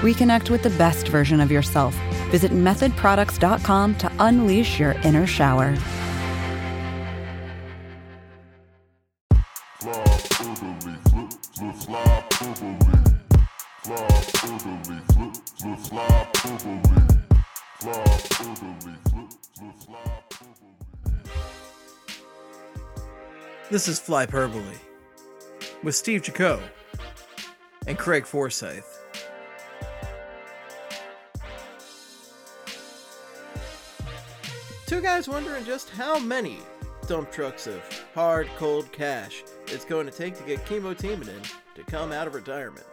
Reconnect with the best version of yourself. Visit methodproducts.com to unleash your inner shower. This is Flyperbole with Steve Jaco and Craig Forsyth. Two guys wondering just how many dump trucks of hard, cold cash it's going to take to get Kimmo Timonen to come out of retirement.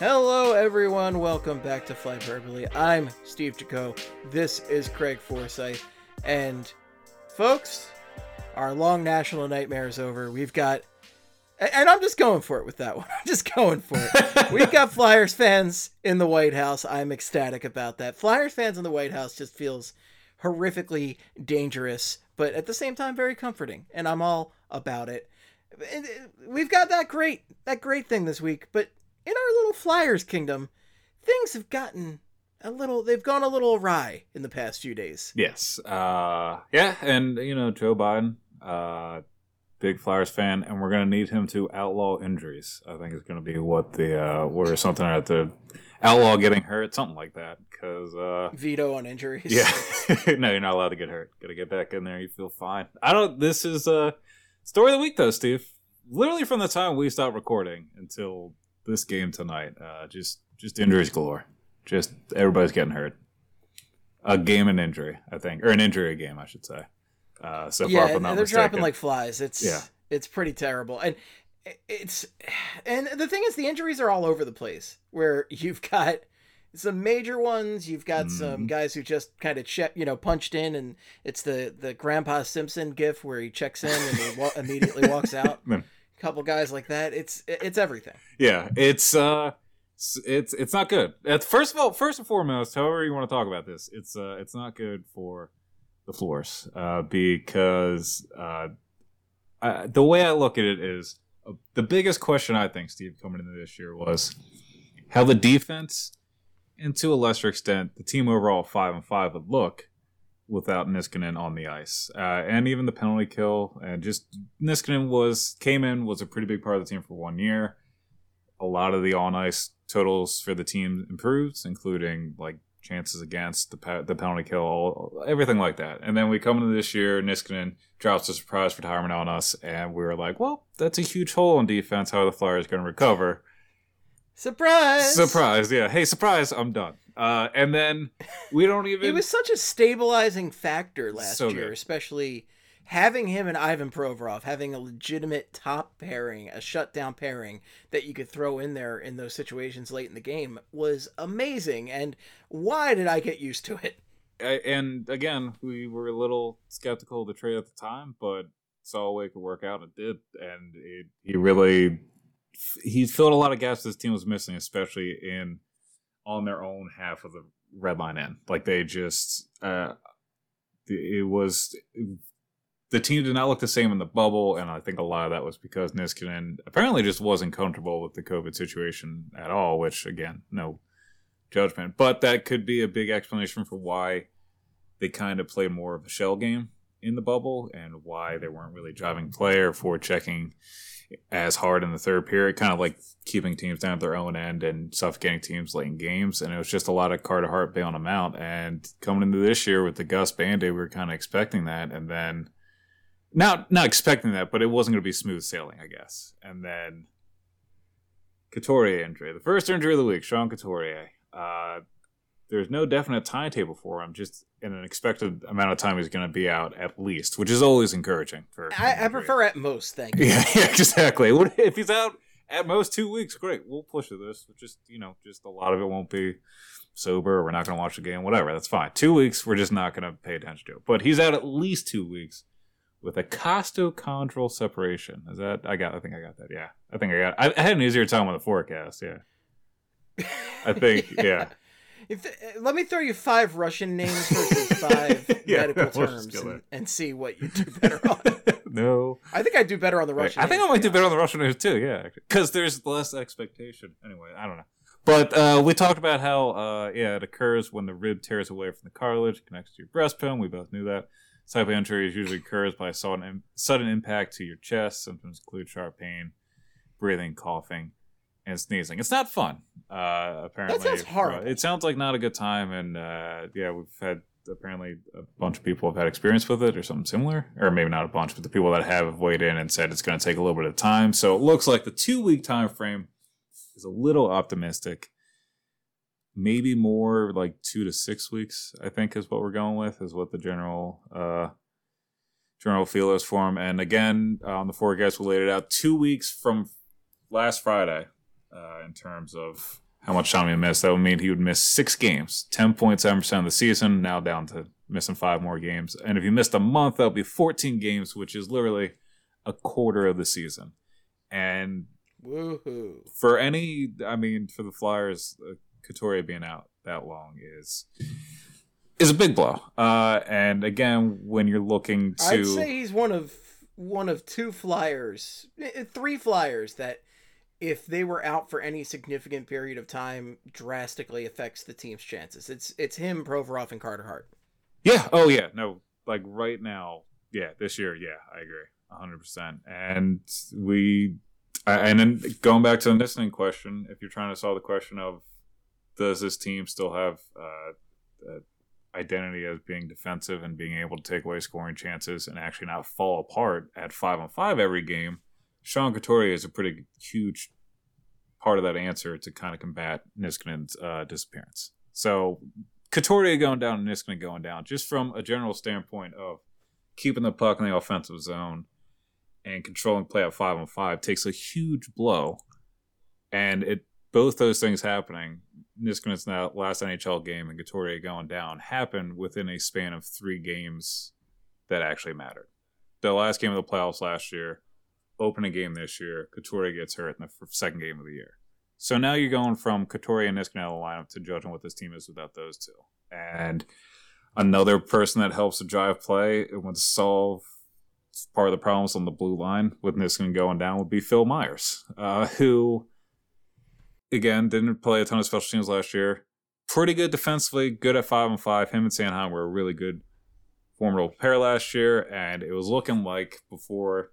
Hello, everyone. Welcome back to Flyperbole. I'm Steve Jaco. This is Craig Forsyth. And, folks, our long national nightmare is over. We've got, and I'm just going for it with that one. I'm just going for it. We've got Flyers fans in the White House. I'm ecstatic about that. Flyers fans in the White House just feels horrifically dangerous, but at the same time, very comforting. And I'm all about it. We've got that great, that great thing this week, but in our little Flyers kingdom, things have gotten a little they've gone a little awry in the past few days. Yes. Uh yeah, and you know, Joe Biden, uh big Flyers fan, and we're gonna need him to outlaw injuries. I think is gonna be what the uh or something at the outlaw getting hurt, something like that. Cause uh veto on injuries. Yeah. no, you're not allowed to get hurt. Gotta get back in there, you feel fine. I don't this is uh story of the week though, Steve. Literally from the time we stopped recording until this game tonight. Uh, just just injuries galore. Just everybody's getting hurt. A game and injury, I think, or an injury a game, I should say. Uh, so yeah, far, and they're mistaken. dropping like flies. It's yeah. it's pretty terrible, and it's and the thing is, the injuries are all over the place. Where you've got some major ones, you've got mm-hmm. some guys who just kind of check, you know, punched in, and it's the the Grandpa Simpson gif where he checks in and he wa- immediately walks out A couple guys like that. It's it's everything. Yeah, it's uh it's it's not good. First of all, first and foremost, however you want to talk about this, it's uh it's not good for the floors uh, because uh, I, the way I look at it is uh, the biggest question I think Steve coming into this year was how the defense, and to a lesser extent, the team overall five and five would look without Niskanen on the ice, uh, and even the penalty kill. And just Niskanen was came in was a pretty big part of the team for one year. A lot of the on ice totals for the team improved, including like chances against the the penalty kill, all, everything like that. And then we come into this year, Niskanen drops a surprise retirement on us, and we were like, well, that's a huge hole in defense. How are the Flyers going to recover? Surprise! Surprise! Yeah. Hey, surprise! I'm done. Uh, and then we don't even. it was such a stabilizing factor last so year, good. especially having him and Ivan Provorov having a legitimate top pairing, a shutdown pairing that you could throw in there in those situations late in the game was amazing. And why did I get used to it? and again, we were a little skeptical of the trade at the time, but saw a way it could work out. It did, and it, he really he filled a lot of gaps this team was missing, especially in on their own half of the red line end. Like they just, uh, it was the team did not look the same in the bubble, and I think a lot of that was because Niskanen apparently just wasn't comfortable with the COVID situation at all. Which again, no judgment, but that could be a big explanation for why they kind of played more of a shell game in the bubble and why they weren't really driving play or for checking as hard in the third period, kind of like keeping teams down at their own end and suffocating teams late in games. And it was just a lot of Carter Hart bailing them out. And coming into this year with the Gus Band Aid, we were kind of expecting that. And then, not not expecting that, but it wasn't going to be smooth sailing, I guess. And then Couturier injury, the first injury of the week, Sean Couturier. Uh, there's no definite timetable for him. Just in an expected amount of time he's going to be out at least, which is always encouraging. For I, I prefer at most. Thank you. Yeah, yeah exactly. If he's out at most two weeks. Great, we'll push through this. Just you know, just a lot of it won't be sober. We're not going to watch the game. Whatever, that's fine. Two weeks, we're just not going to pay attention to it. But he's out at least two weeks with a costochondral separation. Is that I got? I think I got that. Yeah, I think I got. I, I had an easier time with the forecast. Yeah, I think. yeah. If, uh, let me throw you five Russian names versus five Yeah, medical we'll terms and, and see what you do better on. no. I think I do better on the Russian. I think I might do better on the Russian names too. Yeah, because there's less expectation. Anyway, I don't know. But uh, we talked about how uh, yeah, it occurs when the rib tears away from the cartilage, connects to your breastbone. We both knew that. Type of injury usually occurs by a sudden, sudden impact to your chest. Symptoms include sharp pain, breathing, coughing, and sneezing. It's not fun. Uh, apparently, sounds horrible. It sounds like not a good time, and uh, yeah, we've had apparently a bunch of people have had experience with it or something similar, or maybe not a bunch, but the people that have have weighed in and said it's going to take a little bit of time. So it looks like the two week time frame is a little optimistic. Maybe more like two to six weeks, I think, is what we're going with, is what the general uh, general feel is for him. And again, on the forecast, we laid it out two weeks from last Friday uh, in terms of how much time he missed. That would mean he would miss six games, 10.7% of the season, now down to missing five more games. And if he missed a month, that would be 14 games, which is literally a quarter of the season. And Woohoo! for any, I mean, for the Flyers, uh, being out that long is is a big blow. Uh, and again, when you're looking to, I'd say he's one of one of two flyers, eh, three flyers that, if they were out for any significant period of time, drastically affects the team's chances. It's it's him, Provorov, and Carter Hart. Yeah. Oh, yeah. No, like right now. Yeah, this year. Yeah, I agree, hundred percent. And we, and then going back to the listening question, if you're trying to solve the question of does this team still have uh, uh, identity as being defensive and being able to take away scoring chances and actually not fall apart at five on five every game, Sean Couturier is a pretty huge part of that answer to kind of combat Niskanen's uh, disappearance. So Couturier going down and Niskanen going down, just from a general standpoint of keeping the puck in the offensive zone and controlling play at five on five takes a huge blow. And it both those things happening, Niskanen's last NHL game and Couturier going down, happened within a span of three games that actually mattered. The last game of the playoffs last year, opening game this year, Couturier gets hurt in the second game of the year. So now you're going from Couturier and Niskanen out of the lineup to judging what this team is without those two. And another person that helps to drive play and would solve part of the problems on the blue line with Niskanen going down would be Phil Myers, uh, who again didn't play a ton of special teams last year. Pretty good defensively, good at five and five. Him and Sanheim were a really good formidable pair last year, and it was looking like before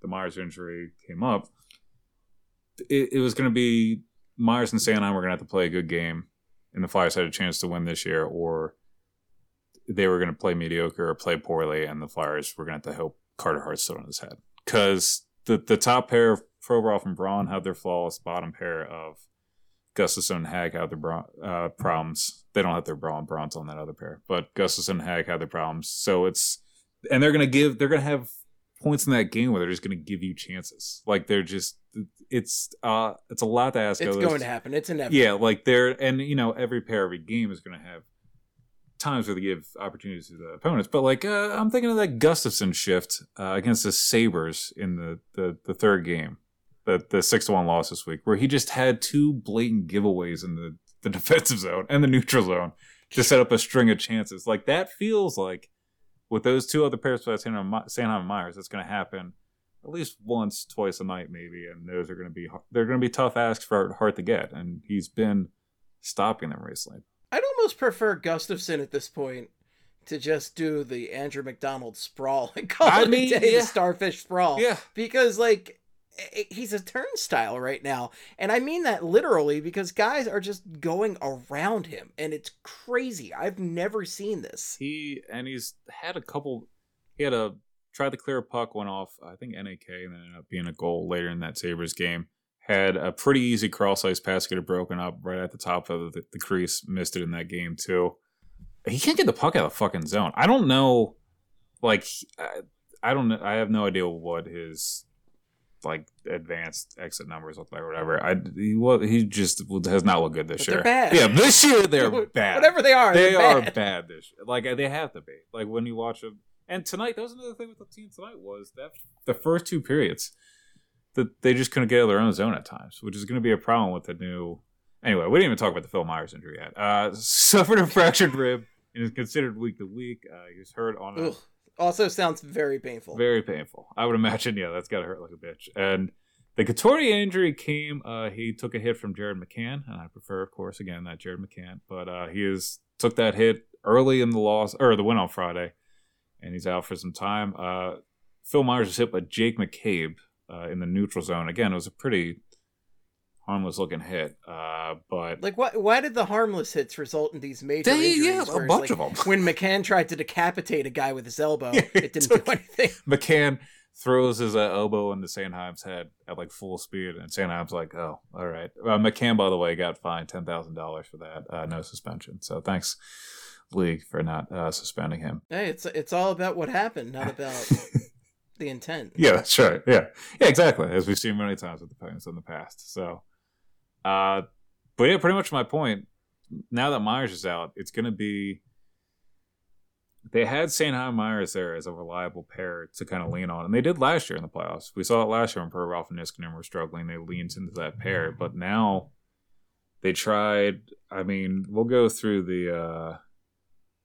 the Myers injury came up, it, it was going to be Myers and Sanheim were going to have to play a good game, and the Flyers had a chance to win this year, or they were going to play mediocre or play poorly, and the Flyers were going to have to help Carter Hart stood on his head because the the top pair of Provorov and Braun had their flawless bottom pair of Gustafsson and Hag had their uh, problems. They don't have their Browns on that other pair, but Gustafsson and Hag had their problems. So it's and they're gonna give they're gonna have points in that game where they're just gonna give you chances. Like they're just it's uh it's a lot to ask. It's going to happen. It's inevitable. yeah, like they're and you know every pair, every game is going to have times where they give opportunities to the opponents. But like uh, I'm thinking of that Gustafsson shift uh, against the Sabres in the the, the third game, the the six to one loss this week, where he just had two blatant giveaways in the the defensive zone and the neutral zone to set up a string of chances. Like that feels like with those two other pairs, besides Sanheim and Myers, it's going to happen at least once, twice a night, maybe. And those are going to be they're going to be tough asks for Hart to get, and he's been stopping them recently. I'd almost prefer Gustafsson at this point to just do the Andrew McDonald sprawl and call I it mean, a day, yeah. the starfish sprawl. Yeah. Because like he's a turnstile right now, and I mean that literally because guys are just going around him, and it's crazy. I've never seen this. He and he's had a couple. He had a try to clear a puck, went off. I think NAK, and then ended up being a goal later in that Sabres game. Had a pretty easy cross ice pass get it broken up right at the top of the, the crease. Missed it in that game too. He can't get the puck out of the fucking zone. I don't know. Like I, I don't. I have no idea what his like advanced exit numbers look like or whatever. I he well, he just has not looked good this But year. bad. Yeah, this year they're bad. Whatever they are, they are bad. bad this year. Like they have to be. Like when you watch them. And tonight, that was another thing with the team tonight was that the first two periods that they just couldn't get out of their own zone at times, which is going to be a problem with the new. Anyway, we didn't even talk about the Phil Myers injury yet. Uh, suffered a fractured rib and is considered week to week. Uh, he was hurt on a Ugh. Also sounds very painful. very painful. I would imagine, yeah, that's got to hurt like a bitch. And the Couturier injury came. Uh, he took a hit from Jared McCann, and I prefer, of course, again that Jared McCann. But uh, he is took that hit early in the loss or the win on Friday, and he's out for some time. Uh, Phil Myers was hit by Jake McCabe uh, in the neutral zone. Again, it was a pretty harmless looking hit, uh, but Like, why, why did the harmless hits result in these major They- injuries? yeah, a bunch like, them. When McCann tried to decapitate a guy with his elbow, Yeah, it didn't do anything. McCann throws his uh, elbow into Sanheim's head at like full speed, and Sanheim's like, "Oh, all right." Uh, McCann, by the way, got fined ten thousand dollars for that, uh, no suspension. So thanks, league, for not uh, suspending him. Hey, it's it's all about what happened, not about the intent. Yeah, that's right. Yeah, yeah, exactly. As we've seen many times with the Penguins in the past. So, uh, but yeah, pretty much my point. Now that Myers is out, it's going to be. They had Sanheim Myers there as a reliable pair to kind of lean on, and they did last year in the playoffs. We saw it last year when Provorov and Niskanen were struggling. They leaned into that pair, but now they tried. I mean, we'll go through the uh,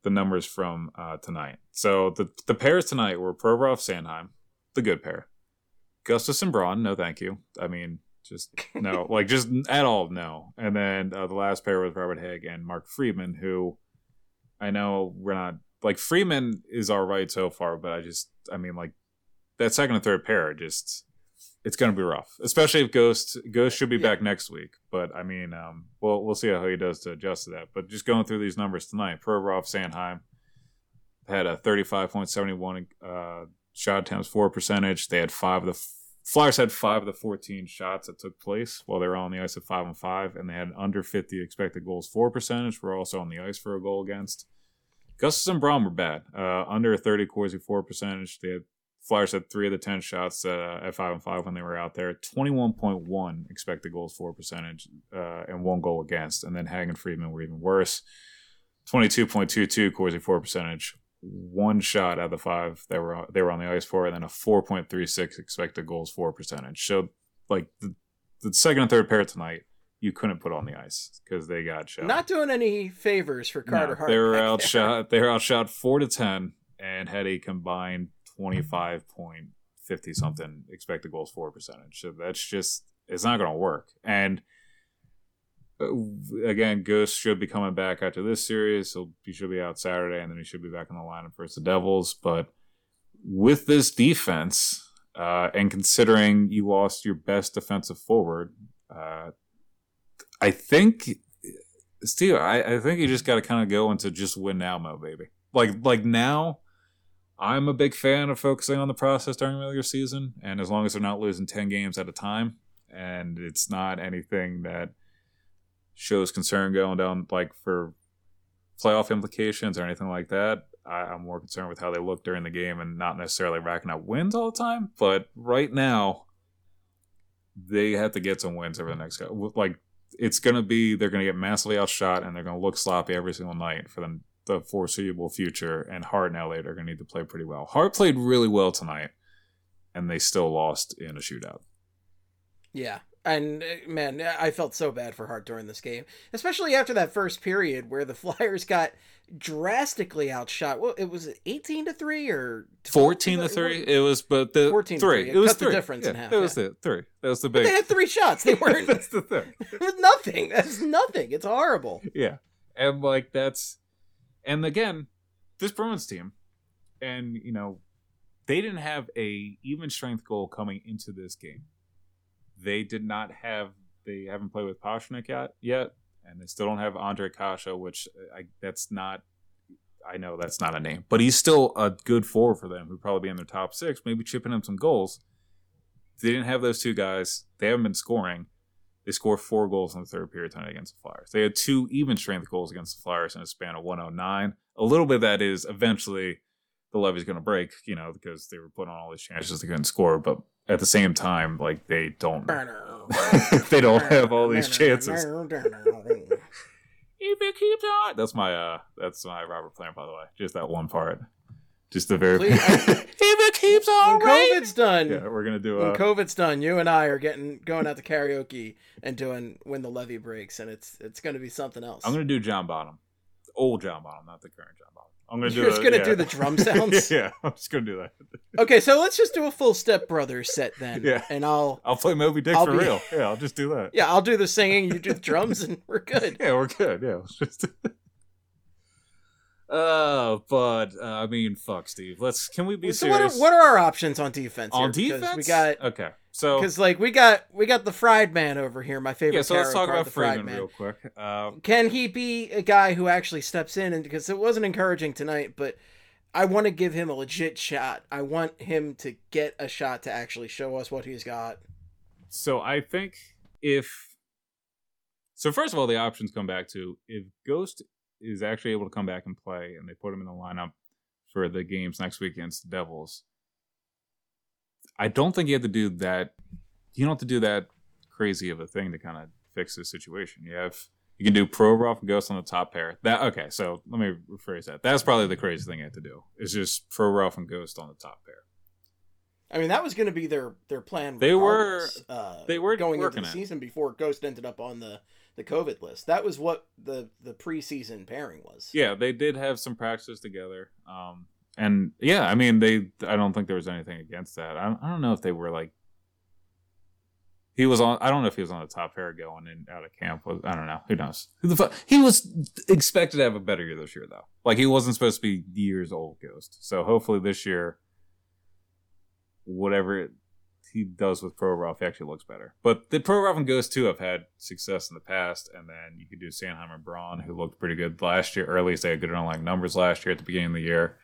the numbers from uh, tonight. So the the pairs tonight were Provorov Sanheim, the good pair. Gustus and Braun, no thank you. I mean, just no, like just at all, no. And then uh, the last pair was Robert Hagg and Mark Friedman, who I know we're not like Friedman is all right so far, but I just, I mean, like that second and third pair, just it's going to be rough, especially if Ghost Ghost should be Yeah. back next week. But I mean, um, we'll we'll see how he does to adjust to that. But just going through these numbers tonight, Provorov Sanheim had a thirty-five point seventy-one uh, shot attempts, for percentage. They had five of the Flyers had five of the fourteen shots that took place while they were on the ice at five and five, and they had an under fifty expected goals for percentage. We're also on the ice for a goal against. Gustus and Braun were bad. Uh, under 30 Corsi for percentage. They had Flyers had three of the ten shots uh, at five and five when they were out there. Twenty one point one expected goals for percentage uh, and one goal against. And then Hag and Friedman were even worse. Twenty two point two two Corsi for percentage. One shot out of the five they were they were on the ice for, and then a four point three six expected goals for percentage. So like the, the second and third pair tonight, you couldn't put on the ice because they got shot. Not doing any favors for Carter No, Hart. They were back there. outshot. They were outshot four to ten, and had a combined twenty five point fifty something expected goals for percentage. So that's just it's not going to work. And again, Ghost should be coming back after this series. He should be out Saturday, and then he should be back in the lineup versus the Devils. But with this defense, uh, and considering you lost your best defensive forward, uh, I think Steve, I, I think you just got to kind of go into just win now mode, baby. Like like now, I'm a big fan of focusing on the process during the regular season, and as long as they're not losing ten games at a time, and it's not anything that shows concern going down like for playoff implications or anything like that. I, I'm more concerned with how they look during the game and not necessarily racking up wins all the time. But right now, they have to get some wins over the next couple. Like it's going to be they're going to get massively outshot and they're going to look sloppy every single night for the, the foreseeable future. And Hart and Elliott are going to need to play pretty well. Hart played really well tonight, and they still lost in a shootout. Yeah. And uh, man, I felt so bad for Hart during this game, especially after that first period where the Flyers got drastically outshot. Well, it was 18 to 3 or 14 to 3 it was but the 14 to three three. it It was cut the three difference in half, that was yeah. the three that was the But big they had three shots. They weren't that's the thing it was nothing. That's nothing. It's horrible. yeah and like that's and again this Bruins team and you know they didn't have a even strength goal coming into this game they did not have they haven't played with Pastrnak yet yet and they still don't have Andre Kasha which uh, I that's not I know that's not a name but he's still a good forward for them who'd probably be in their top six maybe chipping in some goals they didn't have those two guys they haven't been scoring they scored four goals in the third period tonight against the Flyers. They had two even strength goals against the Flyers in a span of 109. A little bit of that is eventually the levee's going to break, you know, because they were putting on all these chances they couldn't score. But at the same time, like they don't they don't have all these chances. if it keeps on, that's my uh, that's my Robert Plant, by the way. Just that one part, just the very. Please, if it keeps on, when COVID's done, yeah, we're gonna do. when Uh, COVID's done, you and I are getting going out to karaoke and doing when the levee breaks, and it's it's going to be something else. I'm gonna do John Bonham, old John Bonham, not the current John Bonham. I'm gonna do. You're just a- gonna yeah. do the drum sounds? yeah, I'm just gonna do that. Okay, so let's just do a full Step Brothers set then. Yeah. and I'll I'll play Moby Dick I'll for be- real. Yeah, I'll just do that. yeah I'll do the singing, you do the drums, and we're good. Yeah, we're good. Yeah, let's just. Uh, but uh, I mean, fuck, Steve. Let's. Can we be so what are, serious what are our options on defense? on here? Because defense? we got okay. So because like we got we got the fried man over here, my favorite. yeah, so let's talk card, about fried Freeman man. real quick. Uh, Can he be a guy who actually steps in and because it wasn't encouraging tonight, but I want to give him a legit shot. I want him to get a shot to actually show us what he's got. so I think if so, first of all, the options come back to if Ghost is actually able to come back and play, and they put him in the lineup for the games next week against the Devils. I don't think you have to do that. You don't have to do that crazy of a thing to kind of fix this situation. You have you can do Provorov and Ghost on the top pair. That okay. So let me rephrase that. That's probably the crazy thing you have to do. Is just Provorov and Ghost on the top pair. I mean, that was going to be their their plan. They were- uh, they were going into the it. season before Ghost ended up on the the COVID list. That was what the the preseason pairing was. Yeah, they did have some practices together. Um, and yeah, I mean, they. I don't think there was anything against that. I I don't know if they were like. He was on. I don't know if he was on the top pair going in out of camp. I don't know. Who knows? Who the fuck? He was expected to have a better year this year, though. Like he wasn't supposed to be years old, Ghost. So hopefully this year, whatever he does with pro he actually looks better. But the Provorov and Ghost too have had success in the past, and then you could do Sanheim and Braun, who looked pretty good last year, least they had good underlying numbers last year at the beginning of the year.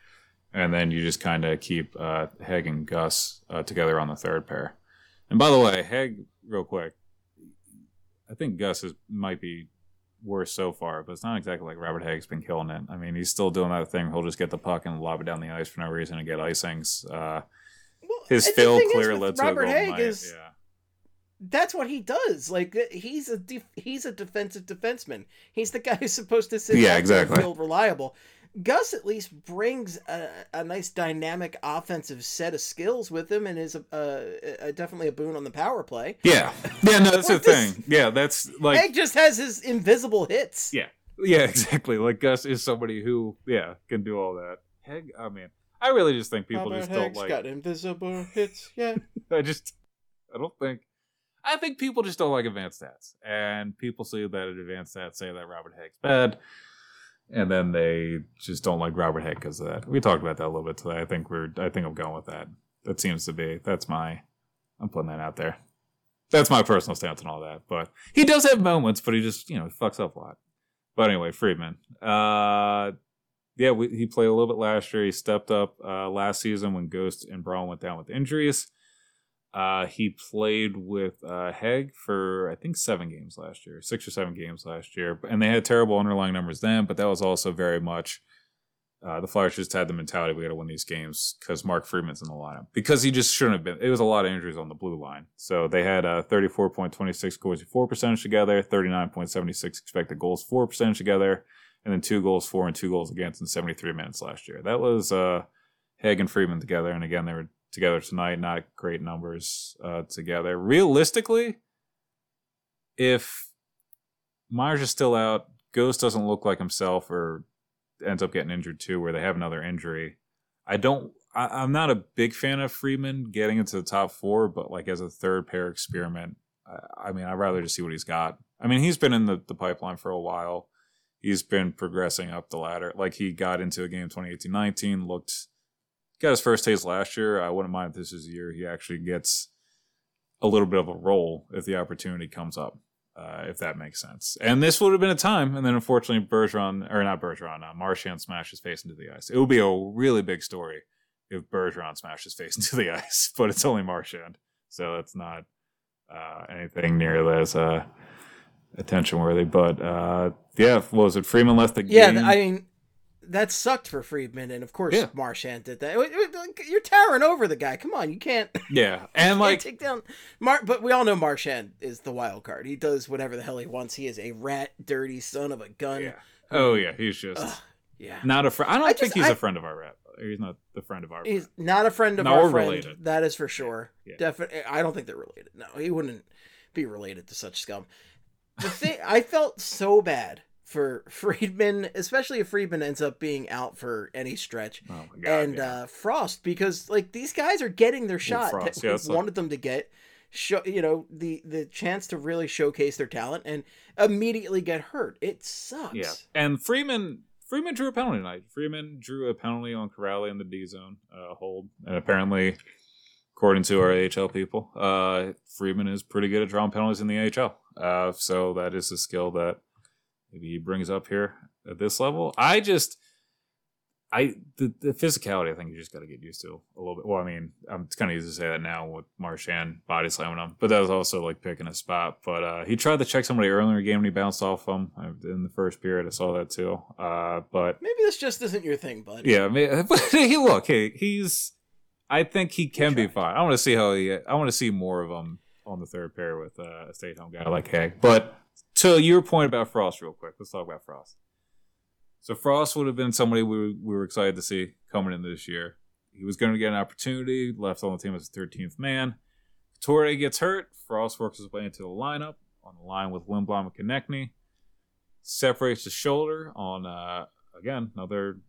And then you just kind of keep uh, Heg and Gus uh, together on the third pair. And by the way, Heg, real quick, I think Gus is might be worse so far, but it's not exactly like Robert Hagg's been killing it. I mean, he's still doing that thing. He'll just get the puck and lob it down the ice for no reason and get icings. Uh, his and clear led to Robert Hagg is yeah. that's what he does. Like uh, he's a def- he's a defensive defenseman. He's the guy who's supposed to sit Yeah, and exactly. feel reliable. Gus at least brings a, a nice dynamic offensive set of skills with him, and is a, a, definitely a boon on the power play. Yeah, yeah, no, that's the this- thing. Yeah, that's like Egg just has his invisible hits. Yeah. Yeah, exactly. Like Gus is somebody who, yeah, can do all that. Heg, I mean, I really just think people Robert just don't like. got invisible hits. Yeah. I just, I don't think. I think people just don't like advanced stats, and people see that advanced stats say that Robert Hagg's bad, and then they just don't like Robert Haig because of that. We talked about that a little bit today. I think we're. I think I'm going with that. That seems to be. That's my. I'm putting that out there. That's my personal stance on all that. But he does have moments, but he just you know fucks up a lot. But anyway, Friedman. Uh, yeah, we, he played a little bit last year. He stepped up uh, last season when Ghost and Braun went down with injuries. Uh, he played with uh, Heg for I think seven games last year, six or seven games last year, and they had terrible underlying numbers then. But that was also very much uh, the Flyers just had the mentality we got to win these games because Mark Friedman's in the lineup because he just shouldn't have been. It was a lot of injuries on the blue line, so they had a twenty six goals for percentage together, thirty nine point seventy six expected goals for percentage together, and then two goals for and two goals against in seventy three minutes last year. That was uh, Heg and Friedman together, and again they were together tonight. Not great numbers uh, together. Realistically, if Myers is still out, Ghost doesn't look like himself, or ends up getting injured too, where they have another injury. I don't. I, I'm not a big fan of Friedman getting into the top four, but like as a third pair experiment, I, I mean, I'd rather just see what he's got. I mean, he's been in the, the pipeline for a while. He's been progressing up the ladder. Like he got into a game 2018-19, looked got his first taste last year. I wouldn't mind if this is a year he actually gets a little bit of a role if the opportunity comes up, uh, if that makes sense. And this would have been a time, and then unfortunately Bergeron, or not Bergeron, uh, Marchand smashed his face into the ice. It would be a really big story if Bergeron smashed his face into the ice, but it's only Marchand, so it's not uh, anything near as uh, attention worthy. But uh, yeah, what was it Friedman left the Yeah, game? Yeah, I mean, that sucked for Friedman, and of course Yeah. Marchand did that. It- it- like, You're towering over the guy. Come on, you can't. Yeah, and like take down Mar. But we all know Marchand is the wild card. He does whatever the hell he wants. He is a rat, dirty son of a gun. yeah. Oh yeah, he's just Ugh, yeah. not a friend. I don't I think just- he's I- a friend of our rep. He's not the friend of our. He's rep. not a friend of No, our friend. related. That is for sure. Yeah. Definitely. I don't think they're related. No, he wouldn't be related to such scum. The thing I felt so bad for Friedman, especially if Friedman ends up being out for any stretch, Oh my god. and yeah. uh, Frost because like these guys are getting their shot Frost, that yeah, we it's like- wanted them to get. Show you know the the chance to really showcase their talent and immediately get hurt. It sucks. Yeah, and Friedman Friedman drew a penalty tonight. Friedman drew a penalty on Corrali in the D zone uh, hold, and apparently, according to our AHL people, uh, Friedman is pretty good at drawing penalties in the AHL. Uh, so that is a skill that maybe he brings up here at this level. I just. I the, the physicality I think you just got to get used to a little bit. Well, I mean, I'm kind of used to say that now with Marchand body slamming him, but that was also like picking a spot. But uh, he tried to check somebody earlier in the game and he bounced off him uh, in the first period. I saw that too. Uh, but Maybe this just isn't your thing, bud. yeah, I mean, but he look, he, he's. I think he can be fine. I want to see how he. I want to see more of him on the third pair with uh, a stay-at-home guy like Hag. But to your point about Frost, real quick, let's talk about Frost. So Frost would have been somebody we were, we were excited to see coming in this year. He was going to get an opportunity, left on the team as the 13th man. Torre gets hurt. Frost works his way into the lineup on the line with Lindblom and Konecny. Separates the shoulder on, uh, again, another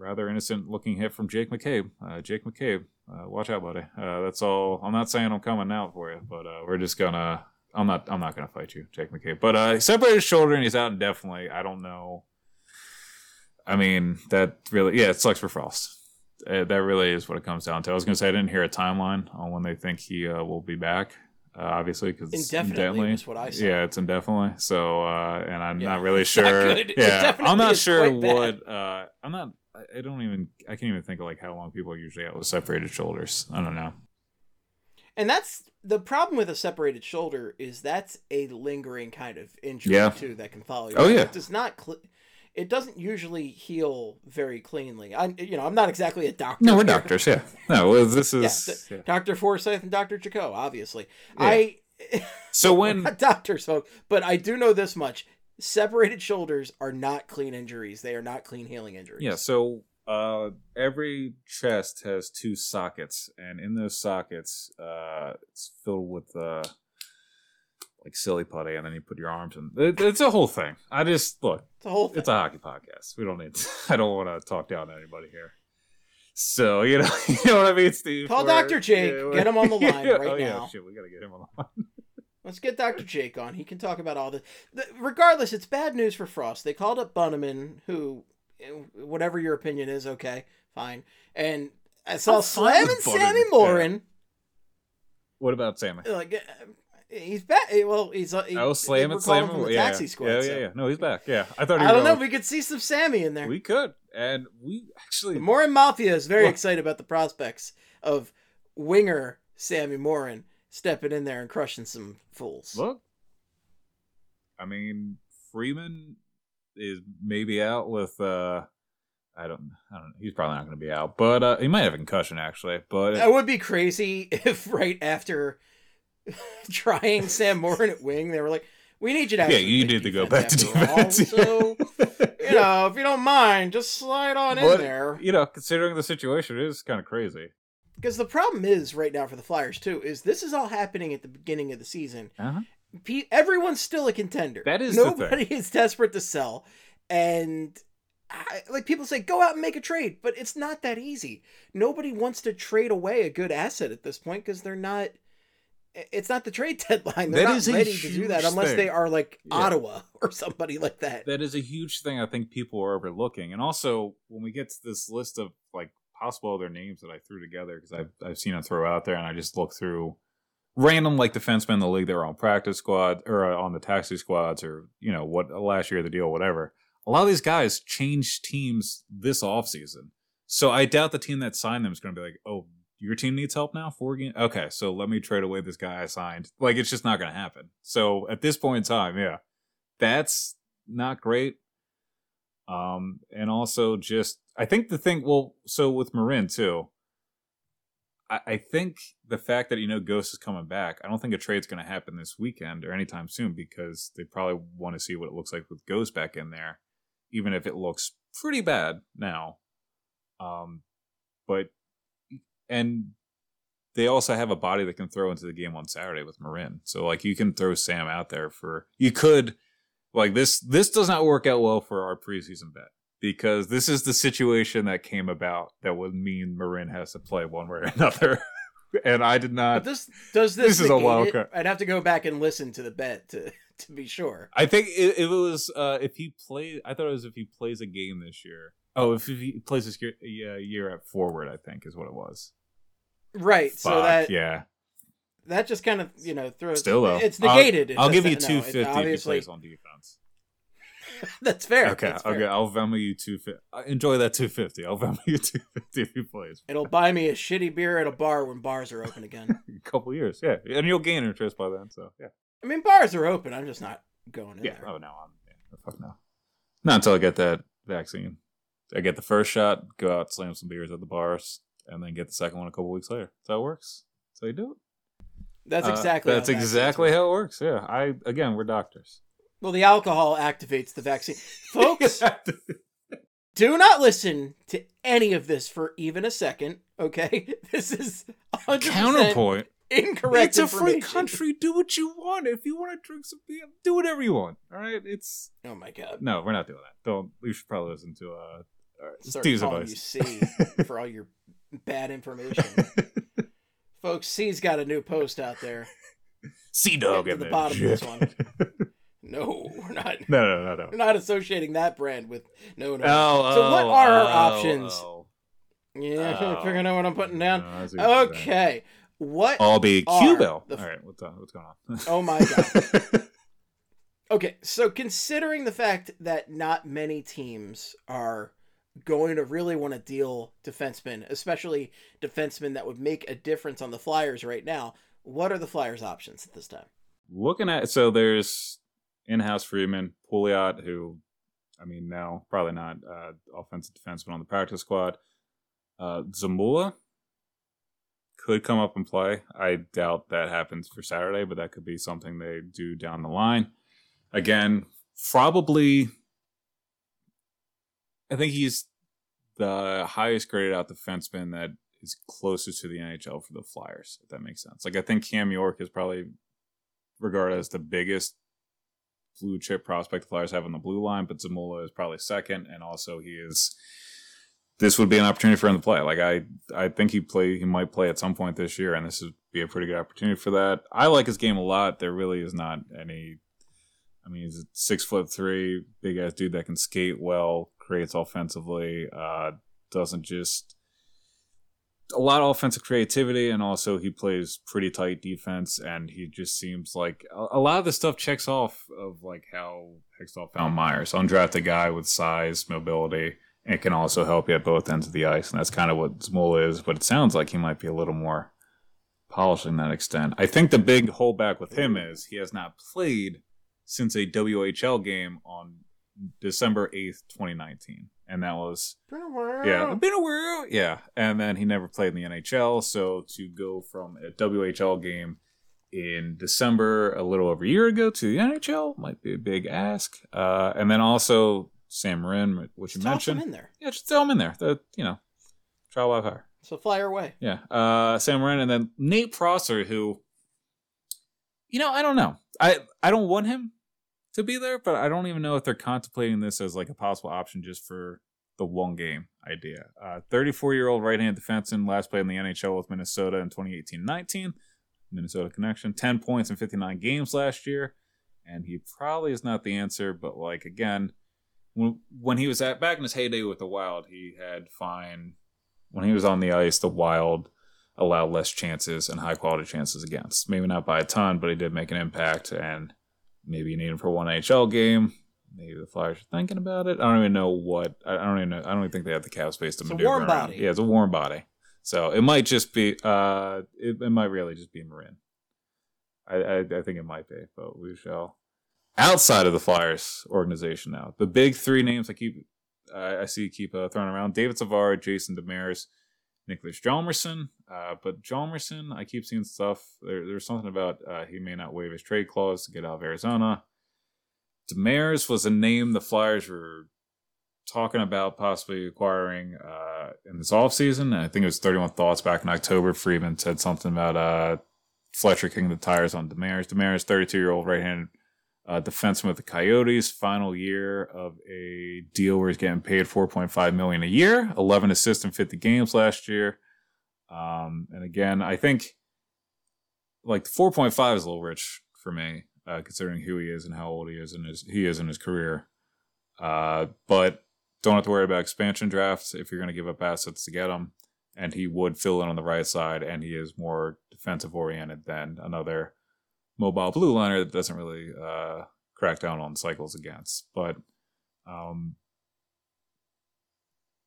rather innocent looking hit from Jake McCabe. Uh, Jake McCabe, uh, watch out, buddy. Uh, that's all. I'm not saying I'm coming out for you, but uh, we're just gonna. I'm not. I'm not gonna fight you, Jake McCabe. But uh, he separated his shoulder and he's out indefinitely. I don't know. I mean, that really, yeah, it sucks for Frost. Uh, that really is what it comes down to. I was gonna say I didn't hear a timeline on when they think he uh, will be back. Uh, obviously, because Indefinitely was what I said. Yeah, it's indefinitely. So, uh, and I'm Yeah, not really sure. Yeah, definitely I'm not sure what. Uh, I'm not. I- don't even. I can't even think of like how long people are usually out with separated shoulders. I don't know. And that's the problem with a separated shoulder is that's a lingering kind of injury Yeah. too that can follow you. Oh, yeah. It does not cl- it doesn't usually heal very cleanly. I you know, I'm not exactly a doctor. No, we're doctors. Yeah. No, well, this is. d- yeah. Dr. Forsyth and Dr. Jaco, obviously. Yeah. I So when doctors, folks, but I do know this much. Separated shoulders are not clean injuries. They are not clean healing injuries. Yeah, so uh, every chest has two sockets, and in those sockets, uh, it's filled with uh, like silly putty, and then you put your arms in. It, it's a whole thing. I just look. It's a whole thing. It's a hockey podcast. We don't need. I don't want to talk down to anybody here. So you know, you know what I mean, Steve. Call Dr. Jake. we're- Get him on the line right oh, now. Yeah, shit, we gotta get him on the line. Let's get Dr. Jake on. He can talk about all this. The, regardless, it's bad news for Frost. They called up Bunnaman, who, whatever your opinion is, okay, fine. And I saw slamming with Sammy Morin. What about Sammy? Like, uh, he's back. Well, he's. Uh, he, Oh, slam calling slam from the Yeah, taxi squad. yeah, yeah, yeah. No, he's back. Yeah, I thought. He I don't know. all- We could see some Sammy in there. We could, and we actually. The Morin Mafia is very Well- excited about the prospects of winger Sammy Morin stepping in there and crushing some fools. Look, I mean, Friedman is maybe out with. uh I don't. I don't. He's probably not going to be out, but uh he might have a concussion actually. But That would be crazy if right after trying Sam Morin at wing, they were like, "We need you to yeah, you need to go back to defense. So you know, if you don't mind, just slide on in there." You know, considering the situation, it is kind of crazy. Because the problem is right now for the Flyers too is this is all happening at the beginning of the season. Uh-huh. Pe- everyone's still a contender. That is nobody is desperate to sell, and I, like people say, go out and make a trade, but it's not that easy. Nobody wants to trade away a good asset at this point because they're not. It's not the trade deadline. They're That not is ready to do that unless thing. they are like Yeah. Ottawa or somebody like that. That is a huge thing. I think people are overlooking, and also when we get to this list of like possible other names that I threw together because I've I've seen them throw out there, and I just look through random like defensemen in the league that were on practice squad or uh, on the taxi squads or you know what last year the deal whatever. A lot of these guys changed teams this offseason. so I doubt the team that signed them is going to be like, oh, your team needs help now. Four games, okay, so let me trade away this guy I signed. Like it's just not going to happen. So at this point in time, yeah, that's not great. Um, and also just I think the thing well, so with Morin too, I, I think the fact that you know Ghost is coming back, I don't think a trade's gonna happen this weekend or anytime soon because they probably want to see what it looks like with Ghost back in there, even if it looks pretty bad now. Um but and they also have a body that can throw into the game on Saturday with Morin. So like you can throw Sam out there for you could like this this does not work out well for our preseason bet because this is the situation that came about that would mean Morin has to play one way or another. and I did not But this does this. This is a wild card. I'd have to go back and listen to the bet to to be sure. I think if it was uh if he play I thought it was if he plays a game this year. Oh, if he plays this year, yeah, year at forward, I think is what it was. Right. so that yeah. That just kind of you know throws. Still though, it's I'll- negated. I'll, give you two fifty if he plays on defense. That's fair. Okay, that's fair. okay, I'll Venmo you two fifty. Uh, enjoy that two fifty. I'll Venmo you two fifty if he plays. It'll buy me a shitty beer at a bar when bars are open again. A couple years, yeah, and you'll gain interest by then. So yeah, I mean, bars are open. I'm just not going in yeah. there. Oh no, I'm yeah, fuck no. Not until I get that vaccine. I get the first shot, go out, slam some beers at the bars, and then get the second one a couple weeks later. That's how it works. That's how you do it. That's Uh, exactly. that's how exactly how it works. Yeah, I again, we're doctors, Well, the alcohol activates the vaccine, folks. do not listen to any of this for even a second. Okay, this is 100% Counterpoint. incorrect. It's a free country. Do what you want. If you want to drink some beer, do whatever you want. All right. It's Oh my god. no, we're not doing that. Don't. We should probably listen to uh, uh Steve's calling you advice. C for all your bad information, folks. C's got a new post out there. Sea dog to the there. bottom of this one. No, we're not. no, no, no, no. We're not associating that brand with no, no. Oh, So what oh, are our oh, options? oh. Yeah, Oh. figuring out what I'm putting down. No, I see what you're saying. Okay, what? I'll be are Q-Bill. the- All right, what's, uh, what's going on? Oh my god. Okay, so considering the fact that not many teams are going to really want to deal defensemen, especially defensemen that would make a difference on the Flyers right now, what are the Flyers' options at this time? Looking at so there's in-house Friedman, Pouliot, who, I mean, now probably not uh, offensive defenseman on the practice squad. Uh, Zamula could come up and play. I doubt that happens for Saturday, but that could be something they do down the line. Again, probably. I think he's the highest graded out defenseman that is closest to the NHL for the Flyers, if that makes sense. Like I think Cam York is probably regarded as the biggest blue chip prospect the Flyers have on the blue line, but Zamula is probably second, and also he is. This would be an opportunity for him to play. Like I, I think he play. He might play at some point this year, and this would be a pretty good opportunity for that. I like his game a lot. There really is not any. I mean, he's a six foot three, big ass dude that can skate well, creates offensively, uh, doesn't just a lot of offensive creativity, and also he plays pretty tight defense, and he just seems like a, a lot of the stuff checks off of like how Hextall found Myers, undrafted guy with size, mobility, and can also help you at both ends of the ice, and that's kind of what Zamula is. But it sounds like he might be a little more polishing that extent. I think the big holdback with him is he has not played since a WHL game on December eighth, twenty nineteen, and that was yeah, been a while. Yeah, and then he never played in the NHL. So to go from a WHL game in December, a little over a year ago, to the NHL might be a big ask. Uh, and then also Sam Morin, which you them mentioned. in there. Yeah, just throw him in there. The you know, try live hire. So Flyer away. Yeah, uh, Sam Morin, and then Nate Prosser, who, you know, I don't know. I I don't want him to be there, but I don't even know if they're contemplating this as like a possible option just for the one game idea. Uh, 34 year old right hand defenseman, last played in the NHL with Minnesota in 2018-19. Minnesota connection, 10 points in 59 games last year, and he probably is not the answer. But like again, when when he was at back in his heyday with the Wild, he had fine when he was on the ice, the Wild allowed less chances and high quality chances against. Maybe not by a ton, but he did make an impact, and maybe you need him for one NHL game. Maybe the Flyers are thinking about it. I don't even know what. I don't even know. I don't even think they have the cap space to It's a maneuver warm around. body. Yeah, it's a warm body. So it might just be. Uh, it, it might really just be Morin. I, I I think it might be, but we shall. Outside of the Flyers organization now, the big three names I keep I, I see keep uh, throwing around David Savard, Jason Demers, Nicholas Hjalmarsson. Uh, but Hjalmarsson, I keep seeing stuff. There, there's something about uh, he may not waive his trade clause to get out of Arizona. Demers was a name the Flyers were talking about possibly acquiring uh, in this offseason. I think it was 31 Thoughts back in October. Friedman said something about uh, Fletcher kicking the tires on Demers. Demers, 32 year old right handed uh, defenseman with the Coyotes, final year of a deal where he's getting paid 4.5 million a year, 11 assists in 50 games last year. Um, and again, I think like 4.5 is a little rich for me, uh, considering who he is and how old he is and his he is in his career. Uh, but don't have to worry about expansion drafts if you're going to give up assets to get him. And he would fill in on the right side, and he is more defensive oriented than another mobile blue liner that doesn't really uh, crack down on cycles against. But um,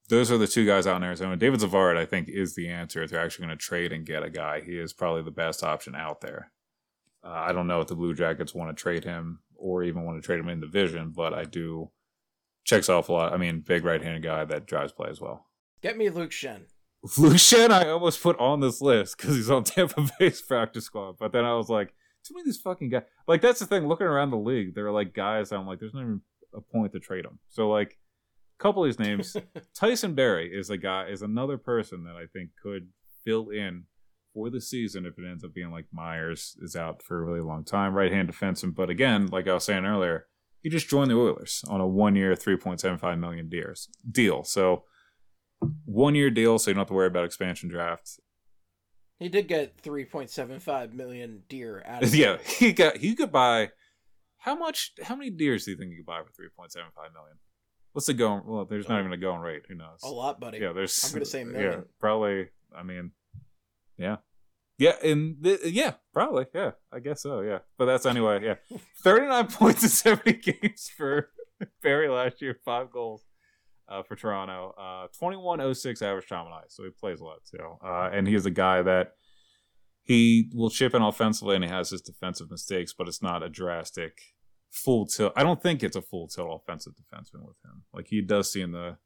those are the two guys out in Arizona. David Savard, I think, is the answer if they're actually going to trade and get a guy. He is probably the best option out there. Uh, I don't know if the Blue Jackets want to trade him or even want to trade him in division, but I do checks off a lot. I mean, big right-handed guy that drives play as well. Get me Luke Schenn. Luke Schenn, I almost put on this list because he's on Tampa Bay's practice squad, but then I was like, too many of these fucking guys. Like that's the thing. Looking around the league, there are like guys. I'm like, there's not even a point to trade them. So like, a couple of these names. Tyson Barrie is a guy. Is another person that I think could fill in for the season if it ends up being like Myers is out for a really long time, right hand defenseman. But again, like I was saying earlier, he just joined the Oilers on a one year, three point seven five million deal. So one year deal, so you don't have to worry about expansion draft. He did get 3.75 million deer out of Yeah, he got he could buy how much how many deers do you think he could buy for 3.75 million? What's the going well, there's not uh, even a going rate, who knows? A lot, buddy. Yeah, there's I'm gonna say million. Yeah, probably I mean yeah. Yeah, and th- yeah, probably. Yeah, I guess so. Yeah, but that's anyway. Yeah, thirty-nine points in seventy games for Barrie last year, five goals uh, for Toronto. Uh, 2106 average time on ice, so he plays a lot too. Uh, and he's a guy that he will chip in offensively and he has his defensive mistakes, but it's not a drastic full tilt. I don't think it's a full tilt offensive defenseman with him. Like he does seem to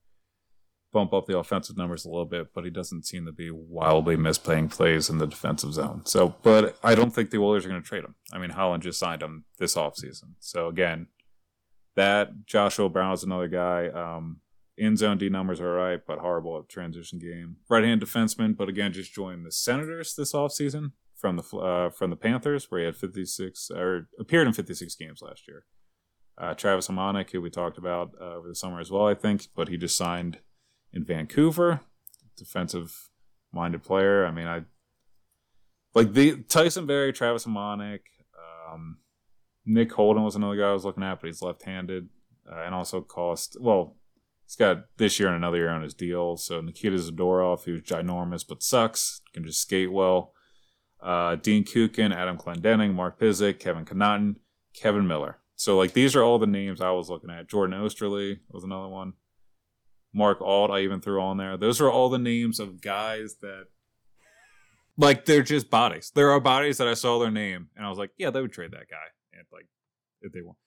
bump up the offensive numbers a little bit, but he doesn't seem to be wildly misplaying plays in the defensive zone. So, but I don't think the Oilers are going to trade him. I mean, Holland just signed him this offseason. So again, that Joshua Brown is another guy. Um, in zone D numbers are right, but horrible at transition game. Right hand defenseman, but again, just joined the Senators this offseason from the uh, from the Panthers, where he had 56 or appeared in 56 games last year. Uh, Travis Hamonic, who we talked about uh, over the summer as well, I think, but he just signed in Vancouver, defensive minded player. I mean, I like the Tyson Barrie, Travis Hamonic, um, Nick Holden was another guy I was looking at, but he's left handed uh, and also cost well He's got this year and another year on his deal. So Nikita Zadorov, who's ginormous but sucks, can just skate well. Uh, Dean Kukan, Adam Clendening, Mark Pysyk, Kevin Connauton, Kevin Miller. So like these are all the names I was looking at. Jordan Oesterle was another one. Mark Alt, I even threw on there. Those are all the names of guys that like they're just bodies. There are bodies that I saw their name and I was like, yeah, they would trade that guy. And like if they want.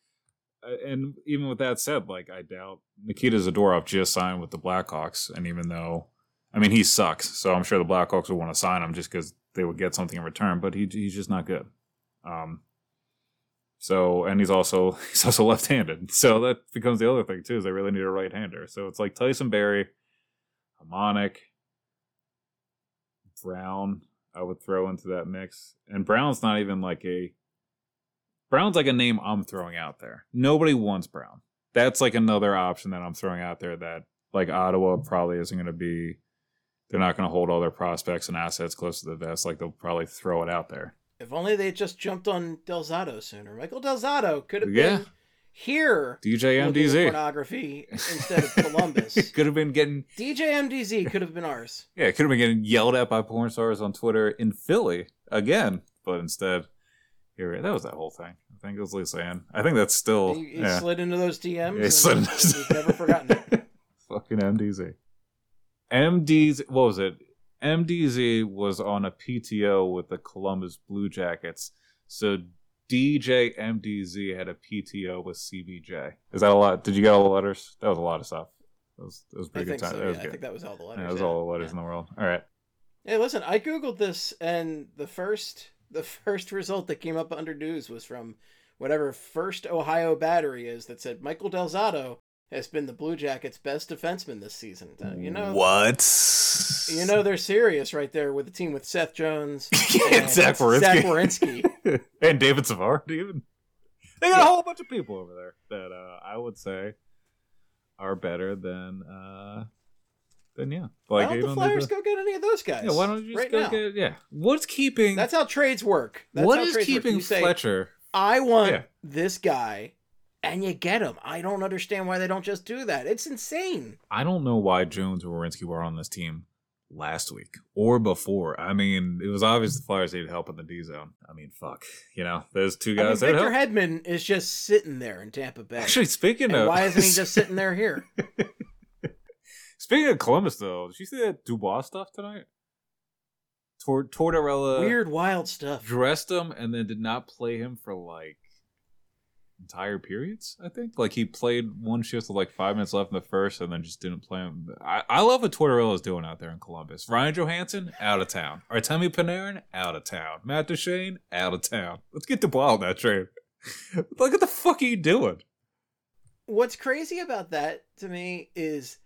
Uh, and even with that said, like I doubt Nikita Zadorov just signed with the Blackhawks, and even though, I mean, he sucks, so I'm sure the Blackhawks would want to sign him just because they would get something in return. But he he's just not good. Um. So and he's also he's also left-handed, so that becomes the other thing too. Is they really need a right-hander. So it's like Tyson Barrie, Hamonic, Brown. I would throw into that mix, and Brown's not even like a Brown's like a name I'm throwing out there. Nobody wants Brown. That's like another option that I'm throwing out there that like Ottawa probably isn't going to be. They're not going to hold all their prospects and assets close to the vest. Like they'll probably throw it out there. If only they just jumped on Del Zotto sooner. Michael Del Zotto could have Yeah. been here. DJ MDZ pornography instead of Columbus. could have been getting DJ MDZ could have been ours. yeah, could have been getting yelled at by porn stars on Twitter in Philly again, but instead, here that was that whole thing. I think it was Lisa Ann. I think that's still He, he yeah. slid into those DMs. Yeah, he slid into- We've never forgotten it. Fucking MDZ. MDZ, what was it? MDZ was on a PTO with the Columbus Blue Jackets. So DJ MDZ had a PTO with CBJ. Is that a lot? Did you get all the letters? That was a lot of stuff. That was that was I pretty think good time. so. that yeah, was I good. think that was all the letters. Yeah, that was all the letters Yeah. in the world. All right. Hey, listen, I googled this, and the first the first result that came up under news was from whatever first Ohio battery is that said Michael Del Zotto has been the Blue Jackets' best defenseman this season. Uh, you know, what? you know they're serious right there with the team with Seth Jones, and Zach Werenski. Zach Werenski. and David Savard even. They got a whole bunch of people over there that uh, I would say are better than uh than yeah. Why don't the even Flyers the- go get any of those guys? Yeah, why don't you just right go now? get yeah? What's keeping That's how trades work. That's what how is trades work. keeping say, Fletcher? I want Yeah. this guy, and you get him. I don't understand why they don't just do that. It's insane. I don't know why Jones or Werenski were on this team last week or before. I mean, it was obvious the Flyers needed help in the D zone. I mean, fuck, you know, those two I mean, guys. that Victor help. Hedman is just sitting there in Tampa Bay. Actually, speaking and of why isn't he just sitting there here? Speaking of Columbus, though, did you see that Dubois stuff tonight? Tor- Tortorella Weird, wild stuff. dressed him and then did not play him for like entire periods. I think like he played one shift with like five minutes left in the first, and then just didn't play him. I, I love what Tortorella's doing out there in Columbus. Ryan Johansen out of town. Artemi Panarin out of town. Matt Duchene out of town. Let's get Dubois on that train. Look at the fuck are you doing? What's crazy about that to me is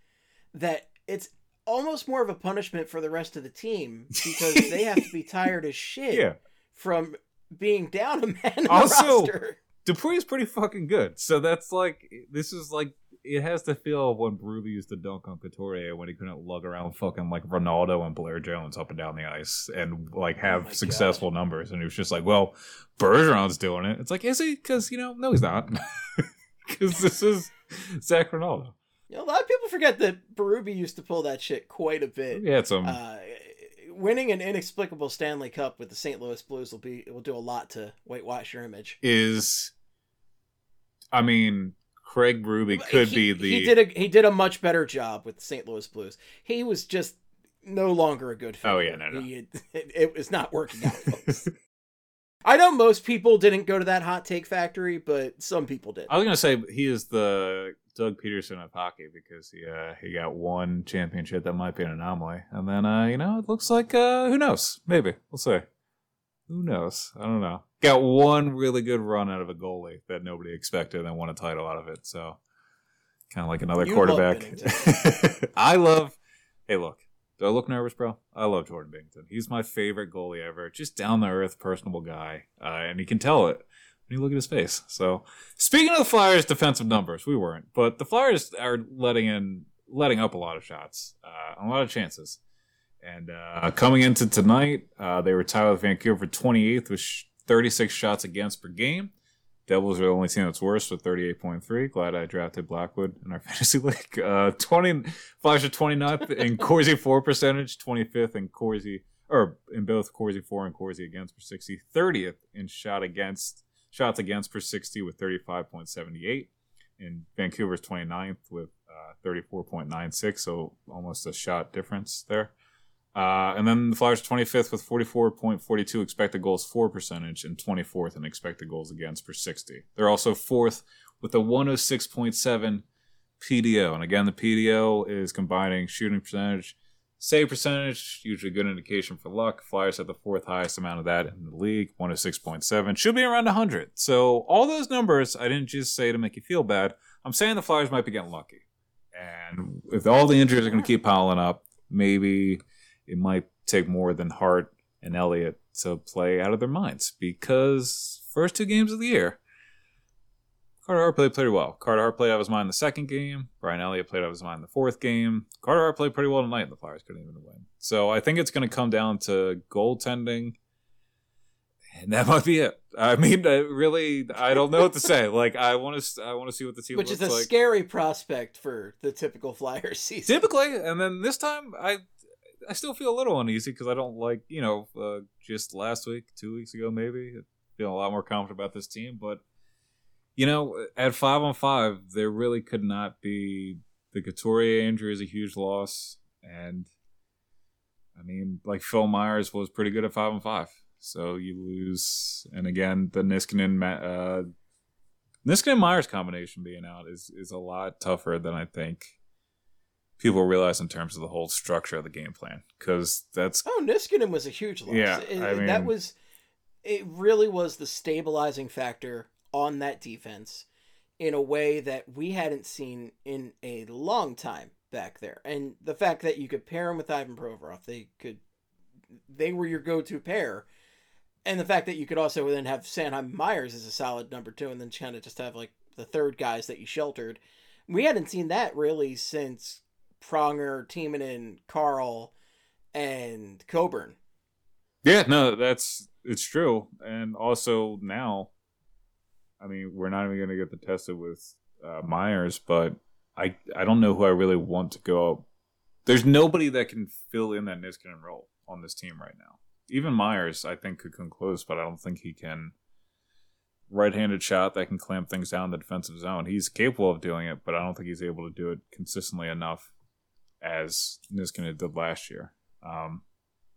that it's almost more of a punishment for the rest of the team because they have to be tired as shit Yeah. from being down a man Also- roster. Dupree is pretty fucking good. So that's like this is like it has the feel of when Berube used to dunk on Couturier when he couldn't lug around fucking like Rinaldo and Blair Jones up and down the ice and like oh have Oh successful numbers. And he was just like, well, Bergeron's doing it. It's like, is he? Because you know, no, he's not. Because this is Zach Rinaldo. You know, a lot of people forget that Berube used to pull that shit quite a bit. Had some. Uh, winning an inexplicable Stanley Cup with the St. Louis Blues will be will do a lot to whitewash your image. is, I mean, Craig Berube could he, be the. he did a he did a much better job with the St. Louis Blues. He was just no longer a good fit. Oh, yeah, no, no. He, it, it was not working out. I know most people didn't go to that hot take factory, but some people did. I was gonna say he is the Doug Pederson of hockey because he uh, he got one championship that might be an anomaly, and then uh, you know it looks like uh, who knows maybe we'll see. Who knows? I don't know. Got one really good run out of a goalie that nobody expected and won a title out of it. So kind of like another You quarterback. Binnington. I love. Hey, look. Do I look nervous, bro? I love Jordan Binnington. He's my favorite goalie ever. Just down the earth, personable guy, uh, and he can tell it you look at his face. So, speaking of the Flyers' defensive numbers, we weren't, but the Flyers are letting in, letting up a lot of shots, uh, a lot of chances. And uh, coming into tonight, uh, they were tied with Vancouver for 28th with sh- 36 shots against per game. Devils are the only team that's worse with 38.3. Glad I drafted Blackwood in our fantasy league. Uh, 20 Flyers are 29th in Corsi for percentage, 25th in Corsi, or in both Corsi for and Corsi against per 60, 30th in shot against shots against per 60 with 35.78. And Vancouver's 29th with uh, 34.96, so almost a shot difference there. Uh, and then the Flyers 25th with 44.42 expected goals for percentage and 24th in expected goals against per 60. They're also fourth with a 106.7 PDO. And again, the PDO is combining shooting percentage, save percentage, usually good indication for luck. Flyers have the fourth highest amount of that in the league, 106.7. Should be around 100. So all those numbers, I didn't just say to make you feel bad. I'm saying the Flyers might be getting lucky. And if all the injuries are going to keep piling up, maybe it might take more than Hart and Elliott to play out of their minds because first two games of the year, Carter Hart played pretty well. Carter Hart played out of his mind in the second game. Brian Elliott played out of his mind in the fourth game. Carter Hart played pretty well tonight, and the Flyers couldn't even win. So I think it's going to come down to goaltending, and that might be it. I mean, I really, I don't know what to say. Like, I want to, I want to see what the team Which is a like. scary prospect for the typical Flyers season. Typically, and then this time, I I still feel a little uneasy because I don't like you know uh, just last week, two weeks ago, maybe feeling a lot more confident about this team. But you know, at five on five, there really could not be the Couturier injury is a huge loss, and I mean, like Phil Myers was pretty good at five on five, so you lose, and again, the Niskanen. Uh, Niskanen Myers combination being out is is a lot tougher than I think people realize in terms of the whole structure of the game plan because that's Oh, Niskanen was a huge loss. Yeah, It- I that was it. Really was the stabilizing factor on that defense in a way that we hadn't seen in a long time back there. And the fact that you could pair him with Ivan Provorov, they could, they were your go-to pair. And the fact that you could also then have Sanheim Myers as a solid number two, and then kind of just have like the third guys that you sheltered. We hadn't seen that really since Pronger, Timonen, Carle, and Coburn. Yeah, no, that's it's true, and also now, I mean, we're not even going to get the tested with uh, Myers, but I I don't know who I really want to go. There's nobody that can fill in that Niskanen role on this team right now. Even Myers, I think, could come close, but I don't think he can. Right-handed shot that can clamp things down in the defensive zone. He's capable of doing it, but I don't think he's able to do it consistently enough as Niskanen did last year. Um,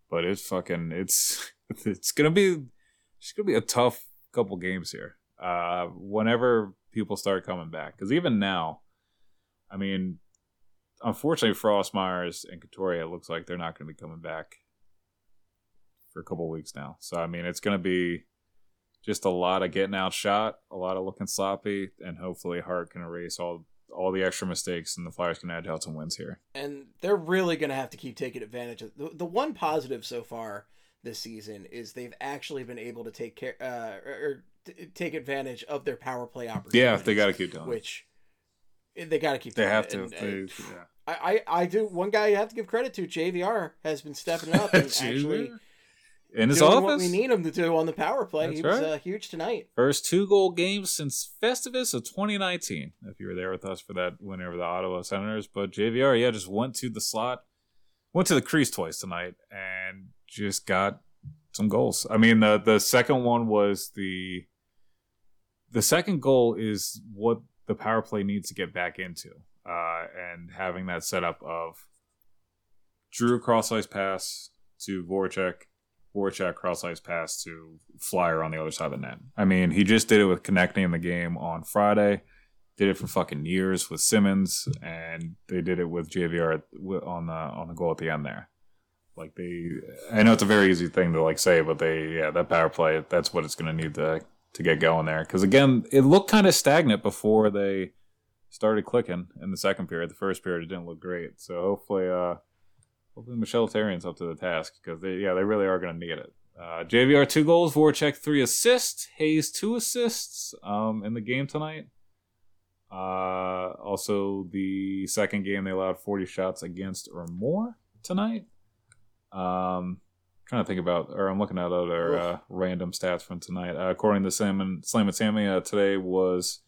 but it's fucking it's it's gonna be it's gonna be a tough couple games here. Uh, whenever people start coming back, because even now, I mean, unfortunately, Frost, Myers, and it looks like they're not gonna be coming back for a couple weeks now. So I mean, it's gonna be just a lot of getting outshot, a lot of looking sloppy, and hopefully Hart can erase all all the extra mistakes, and the Flyers can edge out some wins here. and they're really going to have to keep taking advantage of the, the one positive so far this season is they've actually been able to take care uh, or, or t- take advantage of their power play opportunities. Yeah, they got to keep doing which they got to keep. They have to. And, They, uh, yeah. I, I I do one guy you have to give credit to JVR has been stepping up and actually in his doing office. what we need him to do on the power play. That's he was right. uh, huge tonight. First two goal games since Festivus of 2019. If you were there with us for that win over the Ottawa Senators, but JVR, yeah, just went to the slot, went to the crease twice tonight, and just got some goals. I mean, the the second one was the the second goal is what the power play needs to get back into, uh, and having that setup of Giroux cross ice pass to Voracek, Voracek cross ice pass to Flyer on the other side of the net. I mean, he just did it with Konecny in the game on Friday. Did it for fucking years with Simmonds, and they did it with JVR on the on the goal at the end there. Like they, I know it's a very easy thing to like say, but they, yeah, that power play, that's what it's going to need to to get going there. Because again, it looked kind of stagnant before they started clicking in the second period. The first period it didn't look great. So hopefully, uh, hopefully Michel Therrien's up to the task because they, yeah, they really are going to need it. Uh, JVR two goals, Voracek three assists, Hayes two assists um, in the game tonight. Uh, also, the second game they allowed 40 shots against or more tonight. Um, trying to think about, or I'm looking at other uh, random stats from tonight. Uh, according to Sam and Slam and Sammy, uh, today was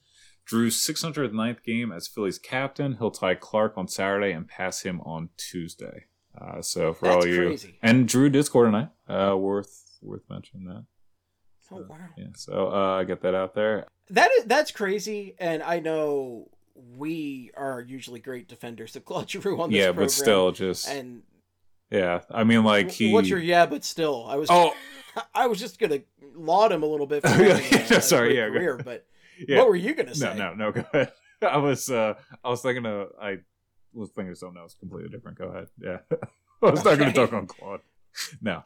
Giroux's 609th game as Phillies captain. He'll tie Clarke on Saturday and pass him on Tuesday. Uh, so for That's all you crazy. and Giroux did score tonight. Uh, worth worth mentioning that. Oh wow. Yeah, so uh, get that out there. That is that's crazy, and I know we are usually great defenders of Claude Giroux on this Yeah, program. but still, just and yeah. I mean, like he. what's your yeah? But still, I was Oh, I was just gonna laud him a little bit. For yeah, yeah, sorry, yeah, career, but yeah. what were you gonna say? No, no, no. Go ahead. I was, uh, I was thinking of, I was thinking of something else completely different. Go ahead. Yeah, I was not gonna talk on Claude. No.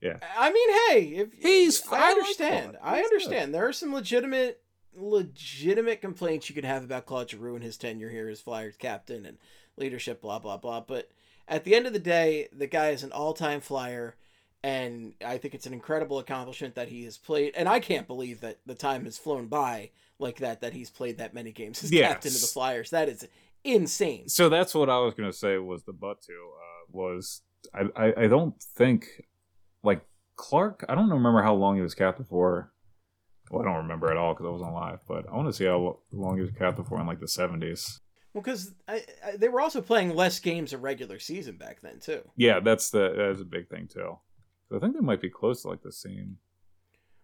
Yeah. I mean, hey, if He's- I I like understand. Claude. I understand. There are some legitimate, legitimate complaints you could have about Claude Giroux and his tenure here as Flyers captain and leadership, blah blah blah. But at the end of the day, the guy is an all-time Flyer, and I think it's an incredible accomplishment that he has played. And I can't believe that the time has flown by like that. That he's played that many games as Yes. captain of the Flyers. That is insane. So that's what I was going to say was the but to uh, was I, I I don't think like Clarke. I don't remember how long he was captain for. Well, I don't remember at all because I wasn't alive. But I want to see how long he was captain for in like the seventies. Well, because they were also playing less games a regular season back then too. Yeah, that's the that's a big thing too. I think they might be close to like the same.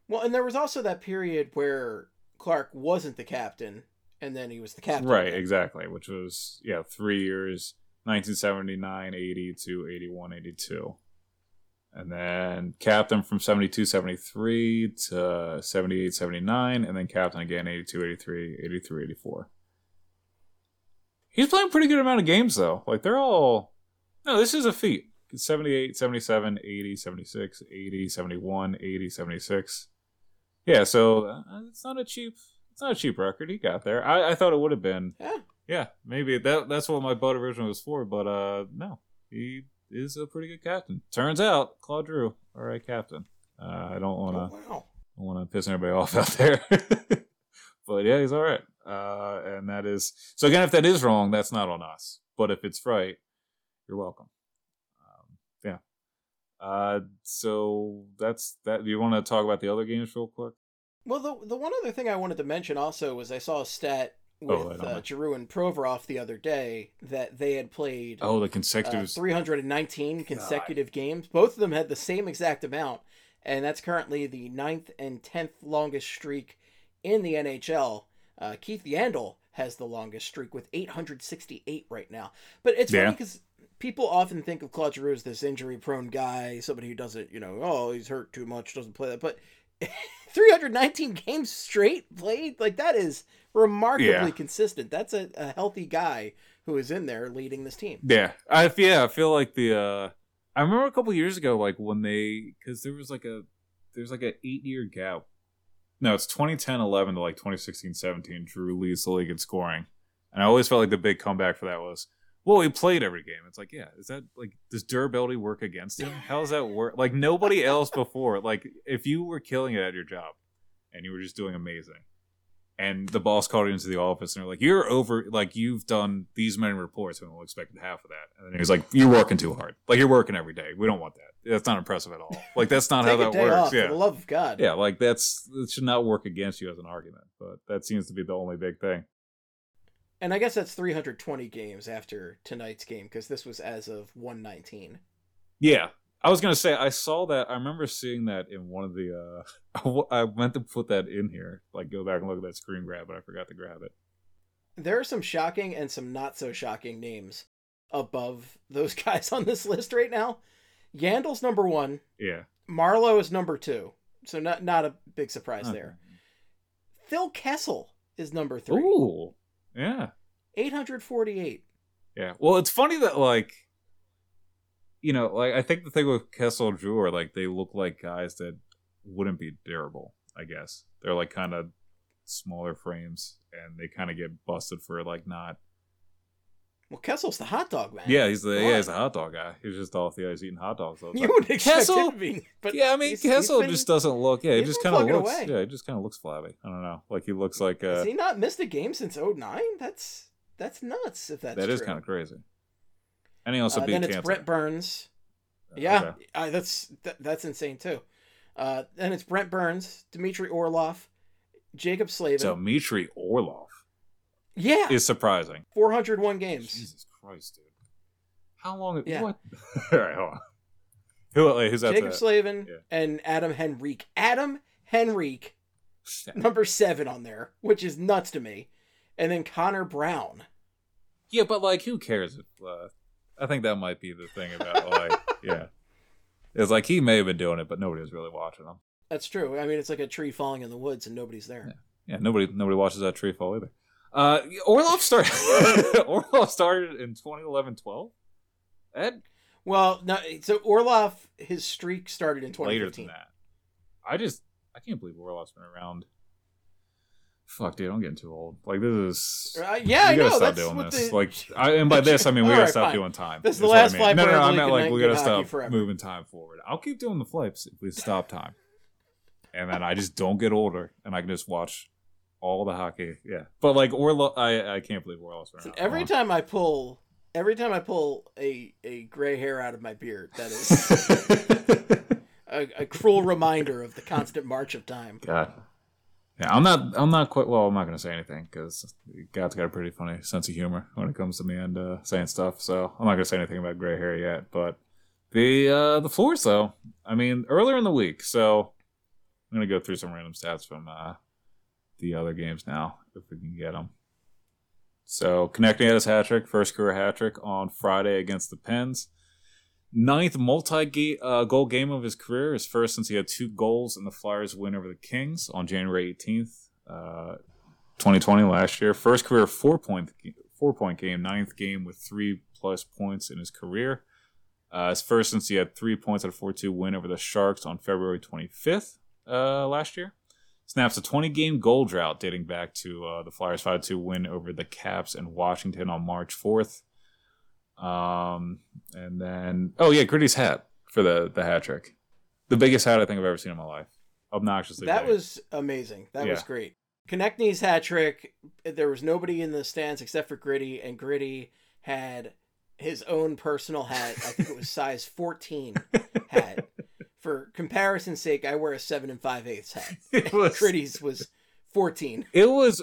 Well, and there was also that period where Clarke wasn't the captain, and then he was the captain. Right, again. exactly. Which was yeah, three years, 1979, 80 to 81, 82. And then captain from 72, 73 to 78, 79, and then captain again 82, 83, 83, 84. He's playing pretty good amount of games though. Like they're all No, this is a feat. 78, 77, 80, 76, 80, 71, 80, 76. Yeah, so uh, it's not a cheap it's not a cheap record. He got there. I, I thought it would have been. Yeah. Yeah, maybe that that's what my boat originally was for, but uh no. He is a pretty good captain. Turns out, Claude Giroux, all right captain. Uh, I don't want to Oh, wow. don't want to piss anybody off out there. but yeah, he's all right. Uh, and that is so again. If that is wrong, that's not on us. But if it's right, you're welcome. Um, yeah. Uh, so that's that. Do you want to talk about the other games real quick? Well, the the one other thing I wanted to mention also was I saw a stat with Oh, I uh. Giroux and Provorov the other day that they had played Oh, the uh, consecutive. 319 consecutive games. Both of them had the same exact amount, and that's currently the ninth and tenth longest streak in the NHL. Uh, Keith Yandle has the longest streak with 868 right now. But it's Yeah. funny because people often think of Claude Giroux as this injury-prone guy, somebody who doesn't, you know, oh, he's hurt too much, doesn't play that. But 319 games straight played, like that is remarkably Yeah. consistent. That's a, a healthy guy who is in there leading this team. Yeah, I yeah, I feel like the. uh I remember a couple years ago, like when they, because there was like a, there's like an eight year gap. No, it's 2010 11 to like 2016 17. Giroux leads the league in scoring, and I always felt like the big comeback for that was, well, he played every game. It's like, yeah, is that like does durability work against him? How does that work? Like nobody else before. Like if you were killing it at your job, and you were just doing amazing. And the boss called you into the office and they're like, You're over like you've done these many reports and we'll expect half of that. And then he was like, You're working too hard. Like you're working every day. We don't want that. That's not impressive at all. Like that's not how that works. off, for yeah. the love of God. Yeah, like that's it should not work against you as an argument, but that seems to be the only big thing. And I guess that's 320 games after tonight's game because this was as of 119. Yeah. I was gonna say I saw that. I remember seeing that in one of the. uh I meant to put that in here, like go back and look at that screen grab, but I forgot to grab it. There are some shocking and some not so shocking names above those guys on this list right now. Yandle's number one. Yeah, Marleau is number two. So not not a big surprise Okay. there. Phil Kessel is number three. Ooh, yeah, 848. yeah. Well, it's funny that like, you know, like I think the thing with Kessel and Giroux are like they look like guys that wouldn't be durable. I guess they're like kind of smaller frames, and they kind of get busted for like not Well, Kessel's the hot dog man. Yeah, he's the yeah, he's a hot dog guy. He's just off the ice eating hot dogs all the You would expect Kessel- be, but yeah, I mean he's- he's Kessel been- just doesn't look. Yeah, he just kind of looks. away. Yeah, he just kind of looks flabby. I don't know. Like he looks like Has uh, he not missed a game since 09? That's that's nuts. If that's that is true. kind of crazy. And he also Uh, beat then it's. Brent Burns. Okay. Yeah, uh, that's that, that's insane too. Uh, then it's Brent Burns, Dmitry Orlov, Jaccob Slavin. So Dmitry Orlov yeah, is surprising. 401 games. Jesus Christ, dude! How long? Yeah. What? All right, hold on. Who? Who's that? Jaccob Slavin Yeah. and Adam Henrique. Adam Henrique, number seven on there, which is nuts to me. And then Connor Brown. Yeah, but like, who cares? If, uh, I think that might be the thing about like, yeah, it's like he may have been doing it, but nobody was really watching him. That's true. I mean, it's like a tree falling in the woods and nobody's there. Yeah, nobody nobody watches that tree fall either. Uh, Orlov started. Orlov started in 2011-12. That Well, no, so Orlov, his streak started in later than that. I just I can't believe Orlov's been around. Fuck, dude, I'm getting too old. Like this is. Uh, yeah, we gotta know. stop That's doing this. the- Like, I, and by this I mean we gotta right, stop fine. doing time. This is the what I last mean. flight No, no, no. I meant like we gotta stop forever. moving time forward. I'll keep doing the flips if we stop time, and then I just don't get older, and I can just watch all the hockey. Yeah, but like Orlov, I I can't believe Orlov's been So around. every time I pull, every time I pull a a gray hair out of my beard, that is a, a cruel reminder of the constant march of time. God. Yeah, I'm not. I'm not quite. Well, I'm not going to say anything because God's got a pretty funny sense of humor when it comes to me and uh, saying stuff. So I'm not going to say anything about gray hair yet. But the uh, the floors, though. I mean, earlier in the week. So I'm going to go through some random stats from uh, the other games now, if we can get them. So Konecny had his hat trick, first career hat trick on Friday against the Pens. Ninth multi uh, goal game of his career, his first since he had two goals in the Flyers' win over the Kings on January 18th, uh, 2020, last year. First career four point four point game, ninth game with three plus points in his career. Uh, his first since he had three points at a 4 2 win over the Sharks on February 25th uh, last year. Snaps a 20 game goal drought dating back to uh, the Flyers 5 2 win over the Caps and Washington on March 4th. Um, and then, oh yeah, Gritty's hat for the, the hat trick. The biggest hat I think I've ever seen in my life. Obnoxiously. That big. was amazing. That was Yeah. great. Konecny's hat trick. There was nobody in the stands except for Gritty, and Gritty had his own personal hat. I think it was size 14 hat. For comparison's sake, I wear a seven and five eighths hat. It was, Gritty's was 14. it was,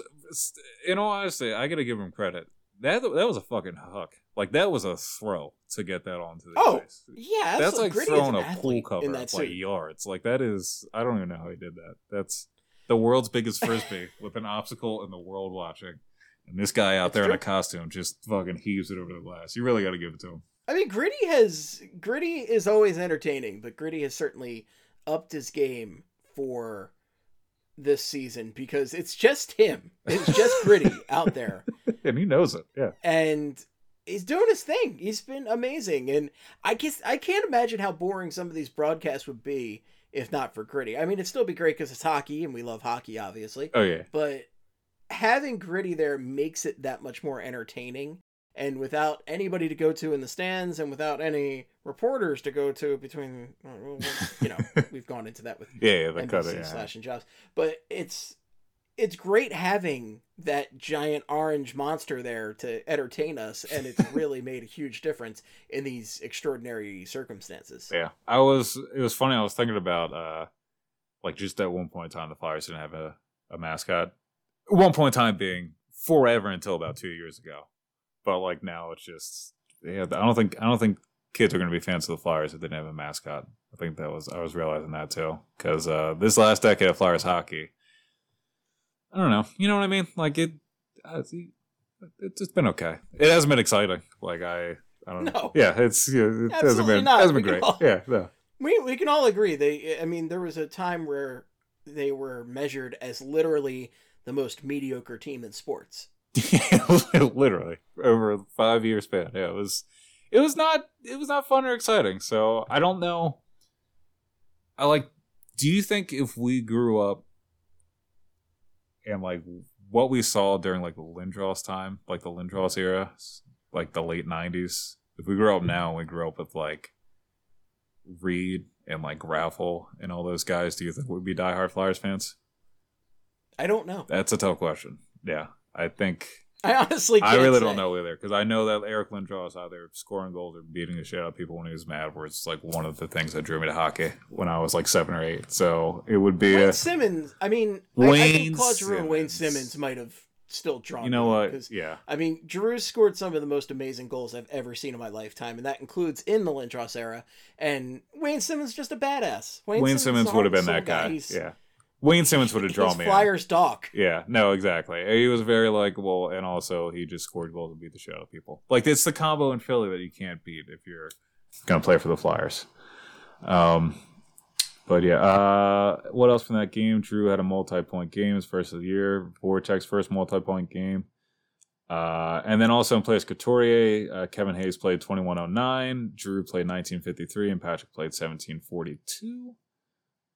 in all honesty, I gotta give him credit. That that was a fucking hook. Like that was a throw to get that onto the Oh, ice. Yeah, That's like throwing a pool cover in at that like suit. yards. Like that is, I don't even know how he did that. That's the world's biggest frisbee with an obstacle and the world watching, and this guy out That's there in a costume just fucking heaves it over the glass. You really got to give it to him. I mean, Gritty has Gritty is always entertaining, but Gritty has certainly upped his game for this season because it's just him. It's just Gritty out there, and he knows it. Yeah. and he's doing his thing. He's been amazing, and I guess I can't imagine how boring some of these broadcasts would be if not for Gritty. I mean, it'd still be great because it's hockey, and we love hockey, obviously. Oh yeah. but having gritty there makes it that much more entertaining and without anybody to go to in the stands and without any reporters to go to between you know we've gone into that with Yeah, yeah, the cut NBC it. Yeah. slash and jobs but it's it's great having that giant orange monster there to entertain us and it's really made a huge difference in these extraordinary circumstances Yeah, I was. It was funny. I was thinking about, uh like, just at one point in time, the Flyers didn't have a, a mascot. One point in time being forever until about two years ago, but like now it's just. Yeah, I don't think I don't think kids are going to be fans of the Flyers if they didn't have a mascot. I think that was I was realizing that too because uh, this last decade of Flyers hockey, I don't know. You know what I mean? Like it, uh, it's it's been okay. It hasn't been exciting. Like I. I don't know. Yeah, it's yeah, it hasn't been not. hasn't been great. all- Yeah, no. We we can all agree they I mean there was a time where they were measured as literally the most mediocre team in sports. literally over a five year span. Yeah, it was it was not it was not fun or exciting. So I don't know. I like. Do you think if we grew up and like what we saw during like the Lindros time, like the Lindros era, like the late '90s, if we grew up now and we grew up with like Read and like Raffl and all those guys, do you think we'd be diehard Flyers fans? I don't know. That's a tough question. Yeah, I think I honestly I really say. don't know either because I know that Eric Lindros there scoring goals or beating the shit out of people when he was mad. Where it's like one of the things that drew me to hockey when I was like seven or eight. So it would be Wayne a, Simmonds. I mean, I, I Wayne think Claude Giroux and Wayne Simmonds. Simmonds might have still drawn. you know what? Yeah, I mean, Giroux scored some of the most amazing goals I've ever seen in my lifetime, and that includes in the Lindros era. And Wayne Simmonds is just a badass. Wayne, is Simmonds a would have been that guy. He's, Yeah, Wayne Simmonds would have drawn me. in. Flyers doc. Yeah, no, exactly. He was very likable, and also he just scored goals and beat the shit out of people. Like it's the combo in Philly that you can't beat if you're gonna play for the Flyers. Um, but yeah, uh, what else from that game? Giroux had a multi-point game, his first of the year. Voracek's first multi-point game. Uh, and then also in place Couturier, uh, Kevin Hayes played 2109, Giroux played 1953, and Patrick played 1742.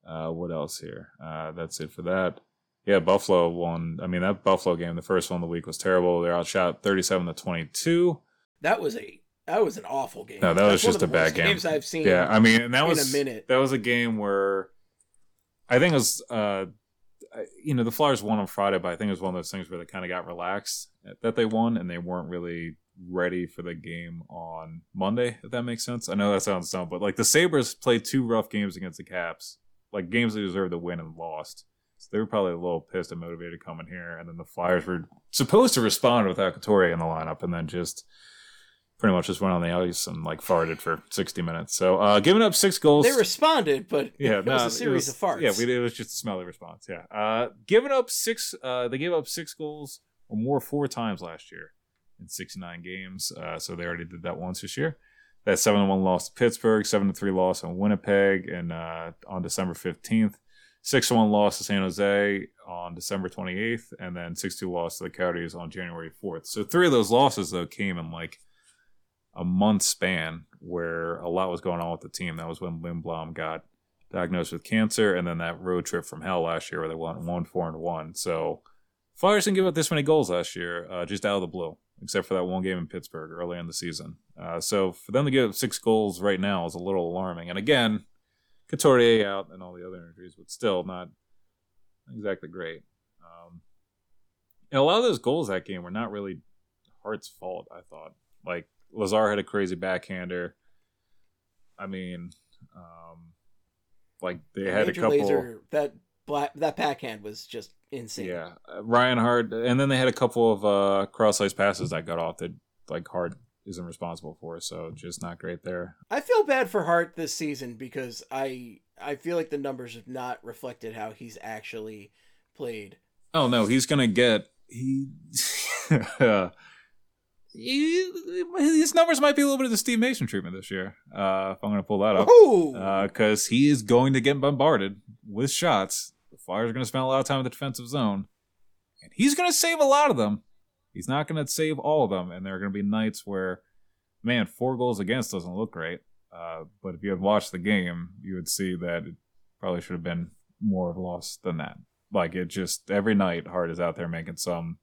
Uh, what else here? Uh, that's it for that. Yeah, Buffalo won. I mean, that Buffalo game, the first one of the week, was terrible. They're outshot 37 to 22. That was a that was an awful game. No, that That's was just a bad game. Games I've seen. Yeah, I mean, and that in was a minute. That was a game where I think it was, uh, you know, the Flyers won on Friday, but I think it was one of those things where they kind of got relaxed that they won, and they weren't really ready for the game on Monday. If that makes sense, I know that sounds dumb, but like the Sabres played two rough games against the Caps, like games they deserved to win and lost. So they were probably a little pissed and motivated coming here, and then the Flyers were supposed to respond without Couturier in the lineup, and then just pretty much just went on the ice and like farted for 60 minutes. So uh giving up six goals. They responded, but yeah, it no, was a series was- of farts. Yeah, we, it was just a smelly response. Yeah, uh, giving up six. Uh, they gave up six goals or more four times last year in 69 games. Uh, so they already did that once this year. That seven one loss to Pittsburgh, seven three loss on Winnipeg, and uh, on December 15th. 6 1 loss to San Jose on December 28th, and then 6 2 loss to the Coyotes on January 4th. So three of those losses, though, came in like a month span where a lot was going on with the team. That was when Lindblom got diagnosed with cancer, and then that road trip from hell last year where they won 1 4 and 1. So Flyers didn't give up this many goals last year, uh, just out of the blue, except for that one game in Pittsburgh early in the season. Uh, so for them to give up six goals right now is a little alarming. And again, Couturier out and all the other injuries, but still not exactly great. Um, and a lot of those goals that game were not really Hart's fault. I thought like Lazar had a crazy backhander. I mean, um, like they had Major a couple. Lazar, that black that backhand was just insane. Yeah, uh, Ryan Hart, and then they had a couple of uh, cross-ice passes that got off that like Hart isn't responsible for, so just not great there. I feel bad for Hart this season because I I feel like the numbers have not reflected how he's actually played. Oh no, he's gonna get he. he his numbers might be a little bit of the Steve Mason treatment this year. Uh, if I'm going to pull that up, because he is going to get bombarded with shots. Flyers are going to spend a lot of time in the defensive zone, and he's going to save a lot of them. He's not going to save all of them, and there are going to be nights where, man, four goals against doesn't look great. Uh, but if you had watched the game, you would see that it probably should have been more of a loss than that. Like it just every night, Hart is out there making some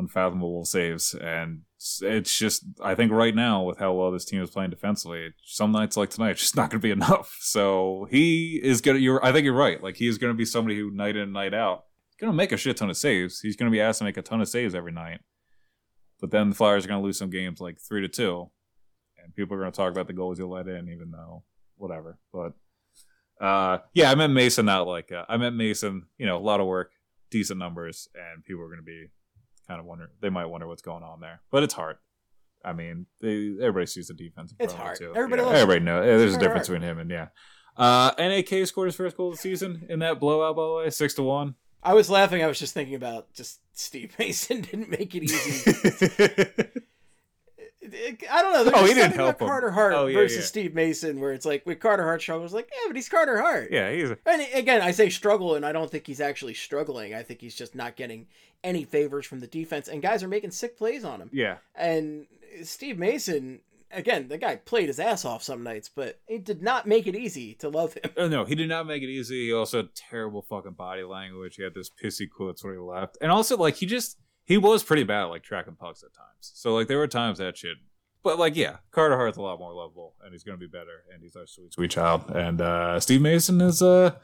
unfathomable saves, and it's just I think right now with how well this team is playing defensively, some nights like tonight, it's just not going to be enough. So he is gonna. You're I think you're right. Like he is going to be somebody who night in and night out going to make a shit ton of saves. He's going to be asked to make a ton of saves every night. But then the Flyers are going to lose some games like three to two, and people are going to talk about the goals you let in, even though whatever. But uh, yeah, I meant Mason, not like uh, I meant Mason. You know, a lot of work, decent numbers, and people are going to be kind of wonder they might wonder what's going on there. But it's hard. I mean, they, everybody sees the defense. It's hard. Too. Everybody yeah, loves- everybody knows. There's a difference Hart. between him and yeah. Uh, NAK scored his first goal of the season in that blowout, by the way, six to one. I was laughing. I was just thinking about just Steve Mason didn't make it easy. I don't know. There's Oh, he didn't help him. Carter Hart Oh, yeah, versus yeah. Steve Mason, where it's like with Carter Hart struggles, like yeah, but he's Carter Hart. yeah, he's a, And again, I say struggle, and I don't think he's actually struggling. I think he's just not getting any favors from the defense, and guys are making sick plays on him. yeah. And Steve Mason, again, the guy played his ass off some nights, but it did not make it easy to love him. Oh no, he did not make it easy. He also had terrible fucking body language. He had this pissy quotes when he left, and also like he just he was pretty bad at like tracking pucks at times. So like there were times that shit. But like yeah, Carter Hart's a lot more lovable, and he's gonna be better, and he's our sweet sweet child. And uh Steve Mason is uh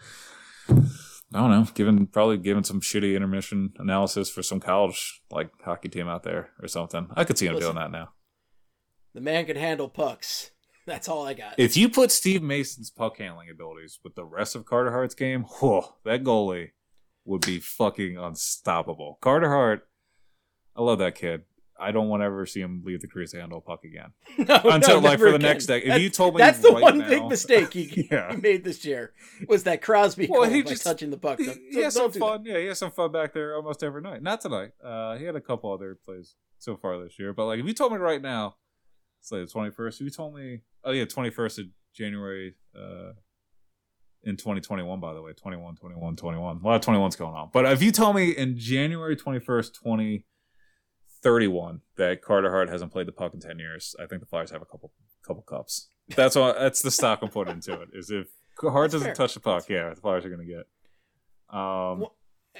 I don't know, given probably given some shitty intermission analysis for some college like hockey team out there or something. I could see him Listen. doing that now. The man can handle pucks. That's all I got. If you put Steve Mason's puck handling abilities with the rest of Carter Hart's game, whoa, that goalie would be fucking unstoppable. Carter Hart, I love that kid. I don't want to ever see him leave the crease to handle a puck again. No, Until, no, like, for the again. next day. If you told me that's the right one now- big mistake he, Yeah. he made this year was that Crosby Well, he just- touching the puck. He, Don't- he has some fun. Yeah, he has some fun back there almost every night. Not tonight. Uh, he had a couple other plays so far this year. But like, if you told me right now, it's like the twenty first. If you told me, oh yeah, twenty first of January, uh, in 2021, by the way, 21, 21, 21. A lot of 21s going on. But if you told me in January 21st, 2031 that Carter Hart hasn't played the puck in 10 years, I think the Flyers have a couple couple cups. That's all. That's the stock I'm putting into it. Is if Hart That's doesn't fair. touch the puck, yeah, the Flyers are going to get. Um, Well,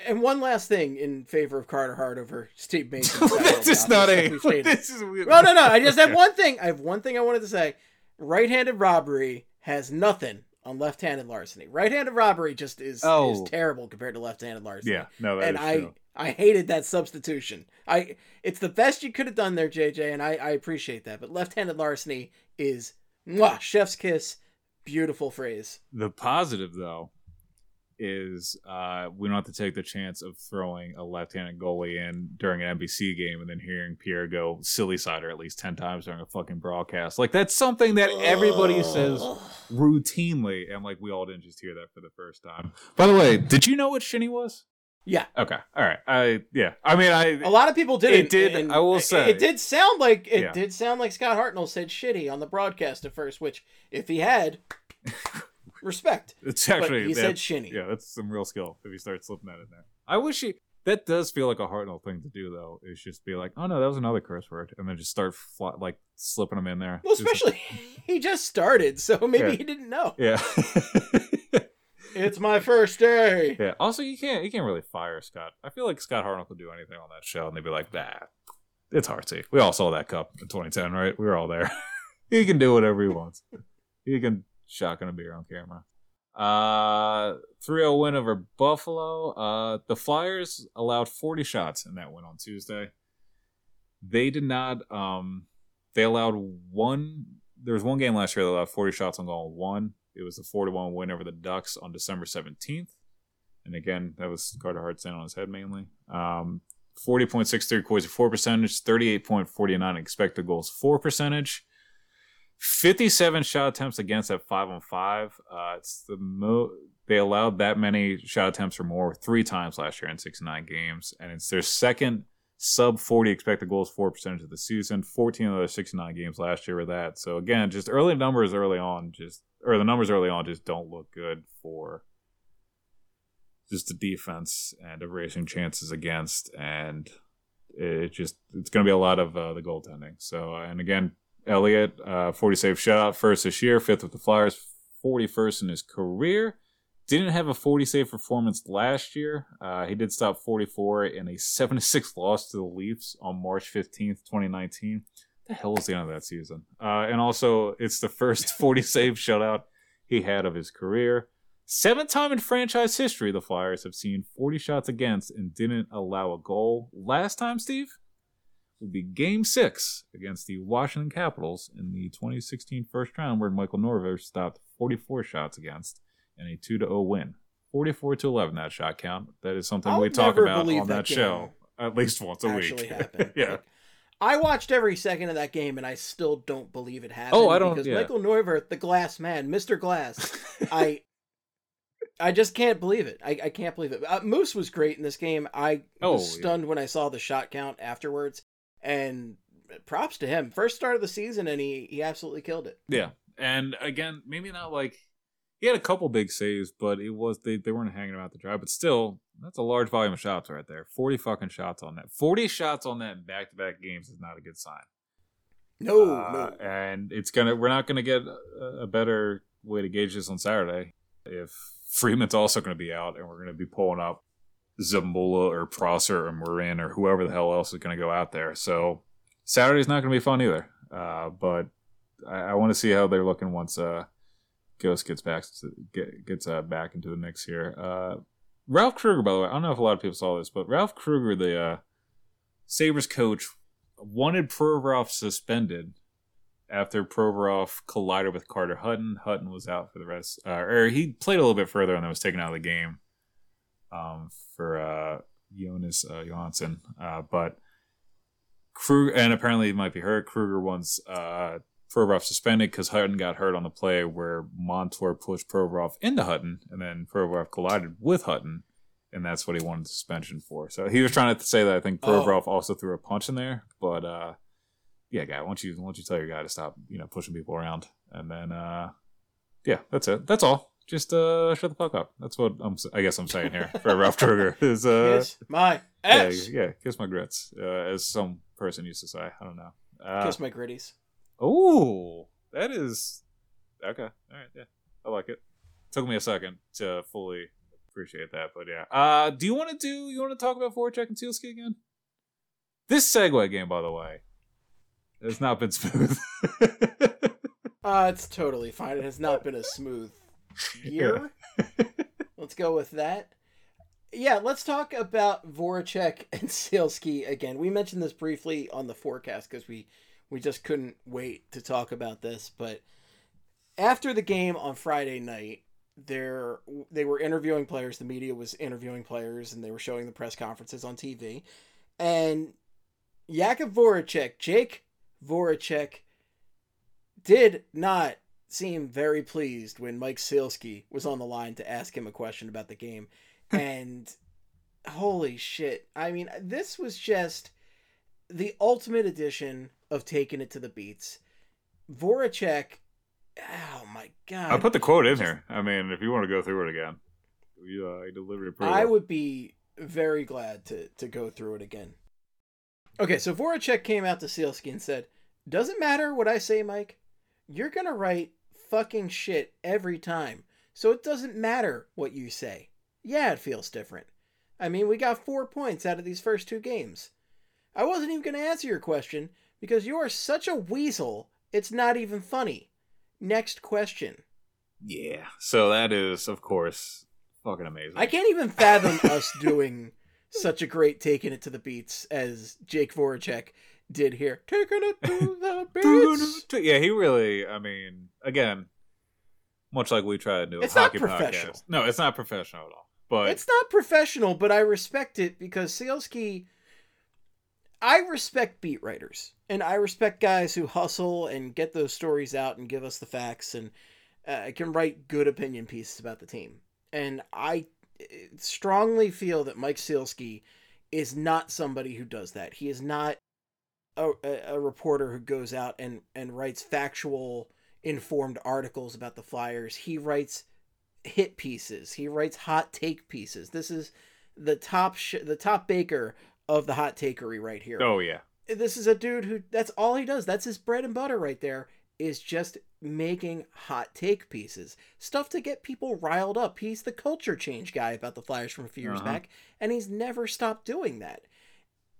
And one last thing in favor of Carter Hart over Steve Mason. this is not a. This is weird. No, no, no. I just have one thing. I have one thing I wanted to say. Right-handed robbery has nothing on left-handed larceny. Right-handed robbery just is Oh. is terrible compared to left-handed larceny. Yeah, no, and I true. I hated that substitution. I it's the best you could have done there, JJ, and I I appreciate that. But left-handed larceny is mwah, chef's kiss. Beautiful phrase. The positive though is uh, we don't have to take the chance of throwing a left-handed goalie in during an NBC game and then hearing Pierre go silly sider at least ten times during a fucking broadcast. Like that's something that everybody says routinely, and like we all didn't just hear that for the first time. By the way, did you know what Shinny was? Yeah. Okay, all right. I yeah. I mean, I A lot of people didn't. It did, I will say. it did sound like it Yeah. did sound like Scott Hartnell said shitty on the broadcast at first. Which, if he had, respect. It's But actually he said shinny. Yeah, that's some real skill if you start slipping that in there. I wish he. That does feel like a Hartnell thing to do, though. Is just be like, oh no, that was another curse word, and then just start fly, like slipping them in there. Well, like- especially he just started, so maybe Yeah. he didn't know. yeah. It's my first day. Yeah. Also, you can't you can't really fire Scott. I feel like Scott Hartnell could do anything on that show, and they'd be like, "Nah, it's Hartsey." We all saw that cup in 2010, right? We were all there. he can do whatever he wants. He can shotgun a beer on camera. Uh, 3-0 win over Buffalo. Uh, the Flyers allowed 40 shots in that win on Tuesday. They did not. Um, they allowed one. There was one game last year that allowed 40 shots on goal. One. It was a 4 to 1 win over the Ducks on December 17th. And again, that was Carter Hart standing on his head mainly. Um, 40.63 Corsi for percentage, 38.49 expected goals for percentage. 57 shot attempts against at 5 on 5. Uh, it's the mo they allowed that many shot attempts or more three times last year in 69 games. And it's their second sub 40 expected goals for percentage of the season. 14 of those 69 games last year were that. So again, just early numbers early on, just or the numbers early on just don't look good for just the defense and erasing chances against and it just it's going to be a lot of uh, the goaltending. So uh, and again elliott uh, 40 save shutout first this year fifth with the flyers 41st in his career. Didn't have a 40 save performance last year. Uh, he did stop 44 in a 7-6 loss to the leafs on march 15th 2019 the hell was the end of that season uh, and also it's the first 40 save shutout he had of his career Seventh time in franchise history, the Flyers have seen 40 shots against and didn't allow a goal. Last time, Steve, would be Game 6 against the Washington Capitals in the 2016 first round, where Michael Neuvirth stopped 44 shots against in a 2 0 win. 44 to 11, that shot count. That is something I'll we talk about on that that, show at least once a week. yeah. Like, I watched every second of that game, and I still don't believe it happened. Oh, I don't- because yeah. Michael Neuvirth, the Glass Man, Mister Glass, I, I just can't believe it. I, I can't believe it. Uh, Moose was great in this game. I Oh, was yeah. stunned when I saw the shot count afterwards, and props to him. First start of the season, and he he absolutely killed it. Yeah, and again, maybe not like he had a couple big saves, but it was they, they weren't hanging him out to dry. But still, that's a large volume of shots right there. Forty fucking shots on that. Forty shots on that back to back games is not a good sign. No, Uh, no. and it's gonna we're not gonna get a, a better way to gauge this on Saturday if Friedman's also gonna be out, and we're gonna be pulling up Zamula or Prosser or Morin or whoever the hell else is gonna go out there. So Saturday's not gonna be fun either. Uh, but I, I want to see how they're looking once uh, Ghost gets back to, get, gets uh, back into the mix here. Ralph Krueger, by the way, I don't know if a lot of people saw this, but Ralph Krueger, the uh, Sabres coach, wanted Provorov suspended after Provorov collided with Carter Hutton. Hutton was out for the rest, uh, or he played a little bit further and then was taken out of the game um, for uh, Jonas uh, Johansson. Uh, but Krueger, and apparently he might be hurt. Krueger uh, Provorov suspended because Hutton got hurt on the play where Montour pushed Provorov into Hutton, and then Provorov collided with Hutton, and that's what he wanted suspension for. So he was trying to say that I think Oh. Provorov also threw a punch in there, but uh, yeah, guy, why don't you why don't you tell your guy to stop, you know, pushing people around, and then uh, yeah, that's it. That's all. Just uh, shut the fuck up. That's what I'm. I guess I'm saying here for Ralph Krueger is uh, Kiss my yeah, yeah, kiss my grits, uh, as some person used to say. I don't know. Uh, Kiss my gritties. Oh, that is okay. All right, yeah, I like it. Took me a second to fully appreciate that, but yeah. Uh, do you want to do? You want to talk about Voracek and Sielski again? This segue game, by the way, has not been smooth. Uh, it's totally fine. It has not been a smooth year. let's go with that. Yeah, let's talk about Voracek and Sielski again. We mentioned this briefly on the forecast because we we just couldn't wait to talk about this. But after the game on Friday night, there they were interviewing players. The media was interviewing players, and they were showing the press conferences on TV. And Jakub Voracek, Jake Voracek, did not seem very pleased when Mike Sielski was on the line to ask him a question about the game. and holy shit. I mean, this was just the ultimate edition of taking it to the beats. Voracek oh my god! I put the quote in here. I mean, if you want to go through it again, you uh, delivered it pretty I well. would be very glad to to go through it again. Okay, so Voracek came out to Sielski and said, "Doesn't matter what I say, Mike. You're gonna write fucking shit every time, so it doesn't matter what you say. Yeah, it feels different. I mean, we got four points out of these first two games. I wasn't even gonna answer your question because you are such a weasel. It's not even funny. Next question." Yeah. So that is, of course, fucking amazing. I can't even fathom us doing such a great taking it to the beats as Jake Voracek did here. Taking it to the beats. yeah, he really. I mean, again, much like we try to do a It's not hockey professional. podcast. No, it's not professional at all. But It's not professional, but I respect it because Sielski. I respect beat writers, and I respect guys who hustle and get those stories out and give us the facts and uh, can write good opinion pieces about the team. And I uh, strongly feel that Mike Sielski is not somebody who does that. He is not a, a, reporter who goes out and, and writes factual, informed articles about the Flyers. He writes hit pieces. He writes hot take pieces. This is the top sh- the top baker of the hot takery right here. oh yeah, This is a dude who that's all he does. That's his bread and butter right there is just making hot take pieces. Stuff to get people riled up. He's the culture change guy about the Flyers from a few years Uh-huh. back and he's never stopped doing that.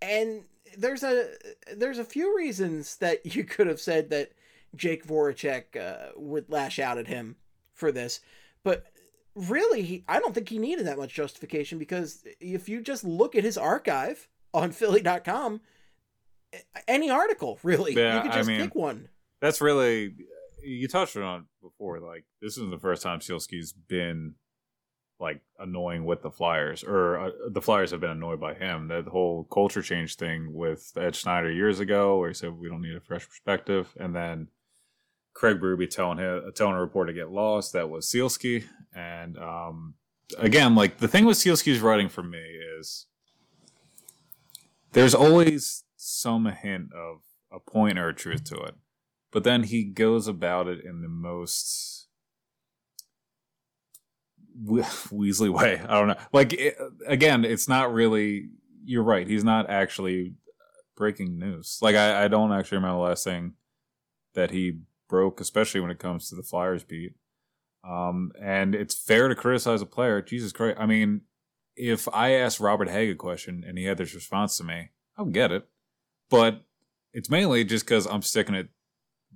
And there's a there's a few reasons that you could have said that Jake Voracek uh, would lash out at him for this, but really, he, I don't think he needed that much justification because if you just look at his archive on Philly.com, any article really, Yeah, you could I just mean- pick one. that's really you touched on it before. Like this isn't the first time Sielski's been like annoying with the Flyers, or uh, the Flyers have been annoyed by him. That whole culture change thing with Ed Snider years ago, where he said we don't need a fresh perspective, and then Craig Berube telling him telling a reporter to get lost. That was Sielski, and um, again, like the thing with Sielski's writing for me is there's always some hint of a point or a truth to it but then he goes about it in the most we- Weasley way. I don't know. Like it, again, it's not really. You're right. He's not actually breaking news. Like I, I don't actually remember the last thing that he broke, especially when it comes to the Flyers beat. Um, and it's fair to criticize a player. Jesus Christ! I mean, if I asked Robert Hagg a question and he had this response to me, I would get it. But it's mainly just because I'm sticking it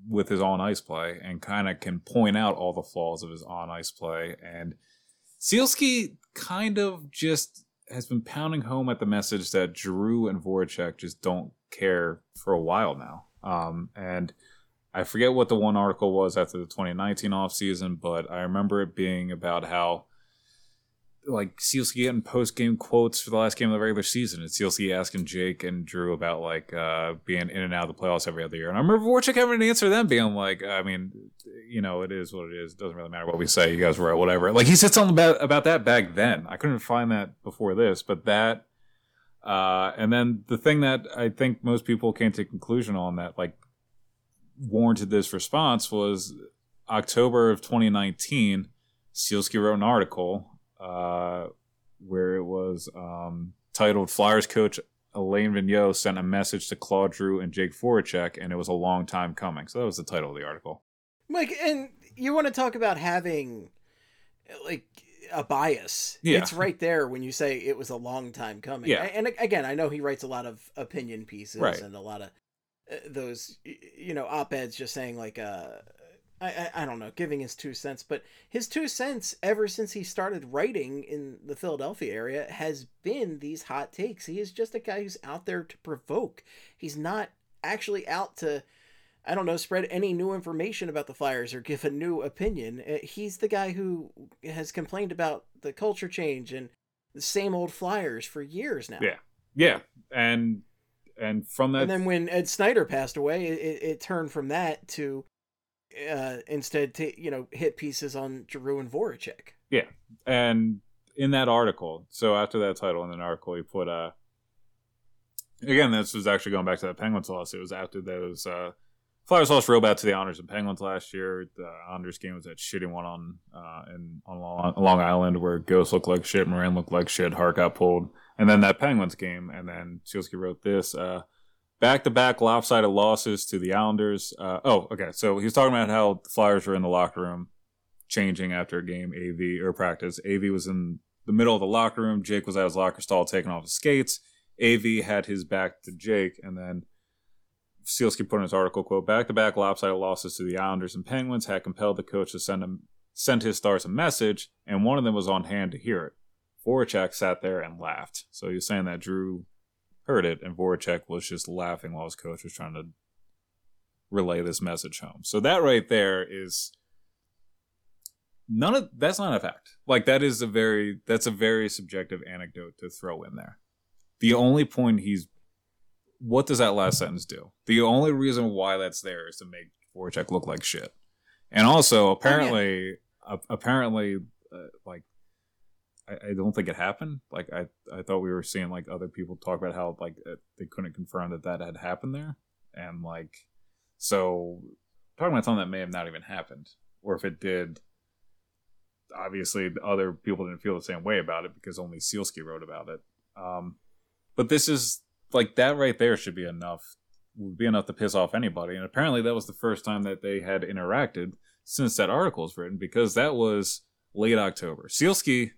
with his on ice play and kind of can point out all the flaws of his on ice play. And Sielski kind of just has been pounding home at the message that Giroux and Voracek just don't care for a while now. Um, and I forget what the one article was after the 2019 offseason, but I remember it being about how like Sielski getting post game quotes for the last game of the regular season. It's Sielski asking Jake and Giroux about like uh, being in and out of the playoffs every other year. And I remember Voracek having an answer them being like, I mean, you know, it is what it is. It doesn't really matter what we say. You guys were right, whatever. Like he said something about about that back then. I couldn't find that before this, but that uh, and then the thing that I think most people came to conclusion on that like warranted this response was October of 2019. Sielski wrote an article uh, where it was um, titled "Flyers coach Alain Vigneault sent a message to Claude Giroux and Jake Voracek, and it was a long time coming." So that was the title of the article. Mike, and you want to talk about having like a bias? Yeah. It's right there when you say it was a long time coming. Yeah. And again, I know he writes a lot of opinion pieces Right. and a lot of uh, those, you know, op eds just saying like, uh, I, I I don't know, giving his two cents, but his two cents ever since he started writing in the Philadelphia area has been these hot takes. He is just a guy who's out there to provoke. He's not actually out to I don't know, spread any new information about the Flyers or give a new opinion. Uh, He's the guy who has complained about the culture change and the same old Flyers for years now. Yeah. Yeah, and and from that, And then when Ed Snider passed away, it, it, it turned from that to uh, instead to you know hit pieces on Giroux and Voracek. Yeah, and in that article, so after that title in an article, he put uh again, this was actually going back to that Penguins loss. It was after those uh Flyers lost real bad to the Islanders and Penguins last year. The Islanders game was that shitty one on uh, in on Long, Long Island where Ghost looked like shit, Morin looked like shit, Hart got pulled, and then that Penguins game, and then Sielski wrote this. Uh, back to back lopsided losses to the Islanders. Uh, oh, okay. So he was talking about how the Flyers were in the locker room changing after a game, AV or practice. AV was in the middle of the locker room. Jake was at his locker stall taking off his skates. AV had his back to Jake, and then Sielski put in his article, quote, back to back lopsided losses to the Islanders and Penguins had compelled the coach to send him send his stars a message, and one of them was on hand to hear it. Voracek sat there and laughed. So he was saying that Giroux heard it, and Voracek was just laughing while his coach was trying to relay this message home. So that right there is none of that's not a fact. Like that is a very that's a very subjective anecdote to throw in there. The only point he's what does that last sentence do? The only reason why that's there is to make Voracek look like shit. And also, apparently, oh, yeah. uh, apparently, uh, like I, I, don't think it happened. Like I, I thought we were seeing like other people talk about how like uh, they couldn't confirm that that had happened there, and like so talking about something that may have not even happened, or if it did. Obviously, other people didn't feel the same way about it because only Sielski wrote about it. Um, but this is like that right there should be enough would be enough to piss off anybody. And apparently that was the first time that they had interacted since that article was written because that was late October. Sielski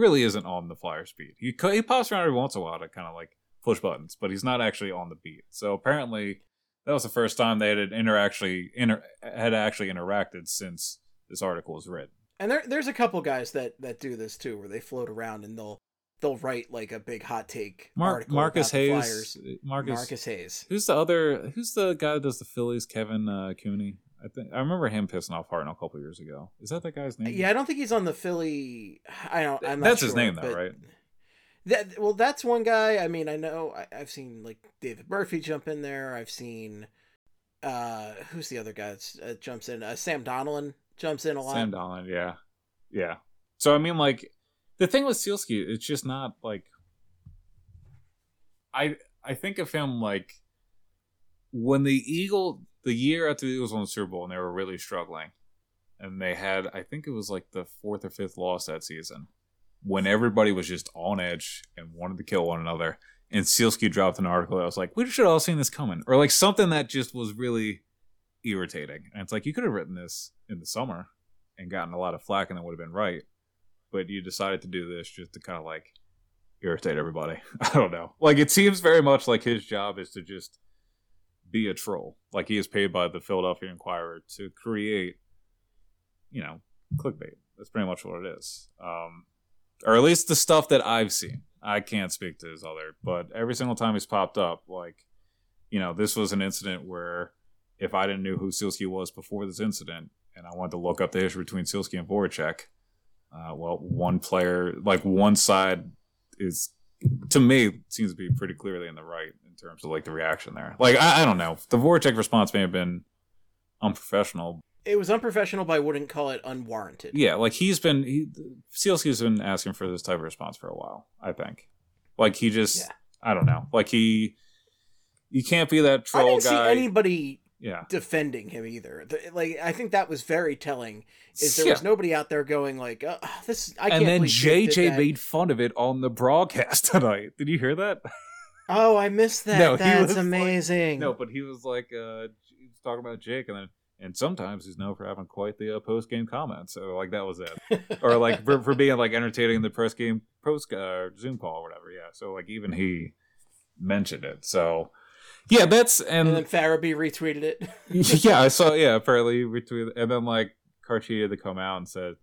really isn't on the Flyers beat. He he pops around every once in a while to kind of like push buttons, but he's not actually on the beat. So apparently that was the first time they had interactually inter, had actually interacted since this article was written. And there, there's a couple guys that that do this too, where they float around and they'll they'll write like a big hot take Mar- article Marcus Hayes. Flyers. Marcus, Marcus Hayes. Who's the other? Who's the guy that does the Phillies? Kevin uh, Cooney. I think I remember him pissing off Hartnell a couple years ago. Is that that guy's name? Yeah, I don't think he's on the Philly. I don't. I'm not That's sure, his name, though, right? That well, that's one guy. I mean, I know I, I've seen like David Murphy jump in there. I've seen uh who's the other guy that uh, jumps in? Uh, Sam Donnellon jumps in a lot. Sam Donnellon, yeah, yeah. So I mean, like the thing with Sielski, it's just not like I I think of him like when the Eagle the year after the Eagles won the Super Bowl and they were really struggling, and they had I think it was like the fourth or fifth loss that season, when everybody was just on edge and wanted to kill one another. And Sielski dropped an article that was like, "We should have all seen this coming," or like something that just was really irritating. And it's like you could have written this in the summer and gotten a lot of flack, and it would have been right. But you decided to do this just to kind of like irritate everybody. I don't know. Like it seems very much like his job is to just be a troll. Like he is paid by the Philadelphia Inquirer to create, you know, clickbait. That's pretty much what it is. Um, or at least the stuff that I've seen. I can't speak to his other, but every single time he's popped up, like, you know, this was an incident where if I didn't know who Sielski was before this incident, and I wanted to look up the history between Sielski and Voracek, uh, well, one player, like one side is to me seems to be pretty clearly in the right terms of like the reaction there. Like I, I don't know, the Voracek response may have been unprofessional. It was unprofessional, but I wouldn't call it unwarranted. Yeah, like he's been he Sielski's been asking for this type of response for a while. I think, like he just Yeah. I don't know, like he you can't be that troll I didn't see anybody yeah, defending him either. The- like I think that was very telling. Is there was nobody out there going like, oh, "This I can't." and then believe Jake JJ made fun of it on the broadcast tonight. Did you hear that? Oh, I missed that. No, That's was like- amazing. No, but he was like, uh, he was talking about Jake, and then and sometimes he's known for having quite the uh, post game comments. So like that was it, or like for, for being like entertaining in the press game post uh, Zoom call or whatever. Yeah, so like even he mentioned it. So yeah, that's and, and then Farabee retweeted it. yeah, I saw. Yeah, apparently retweeted, and then like Cartier had to come out and said.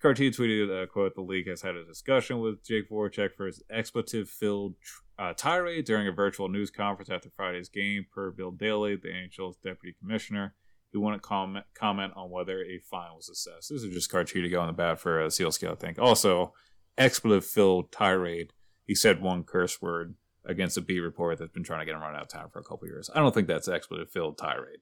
Cartier tweeted, uh, "quote The league has had a discussion with Jake Voracek for his expletive-filled uh, tirade during a virtual news conference after Friday's game. Per Bill Daly, the NHL's deputy commissioner, who wouldn't comment comment on whether a fine was assessed. This is just Cartier to go on the bat for uh, Sielski, I think. Also, expletive-filled tirade. He said one curse word against a beat report that's been trying to get him run out of town for a couple years. I don't think that's expletive-filled tirade.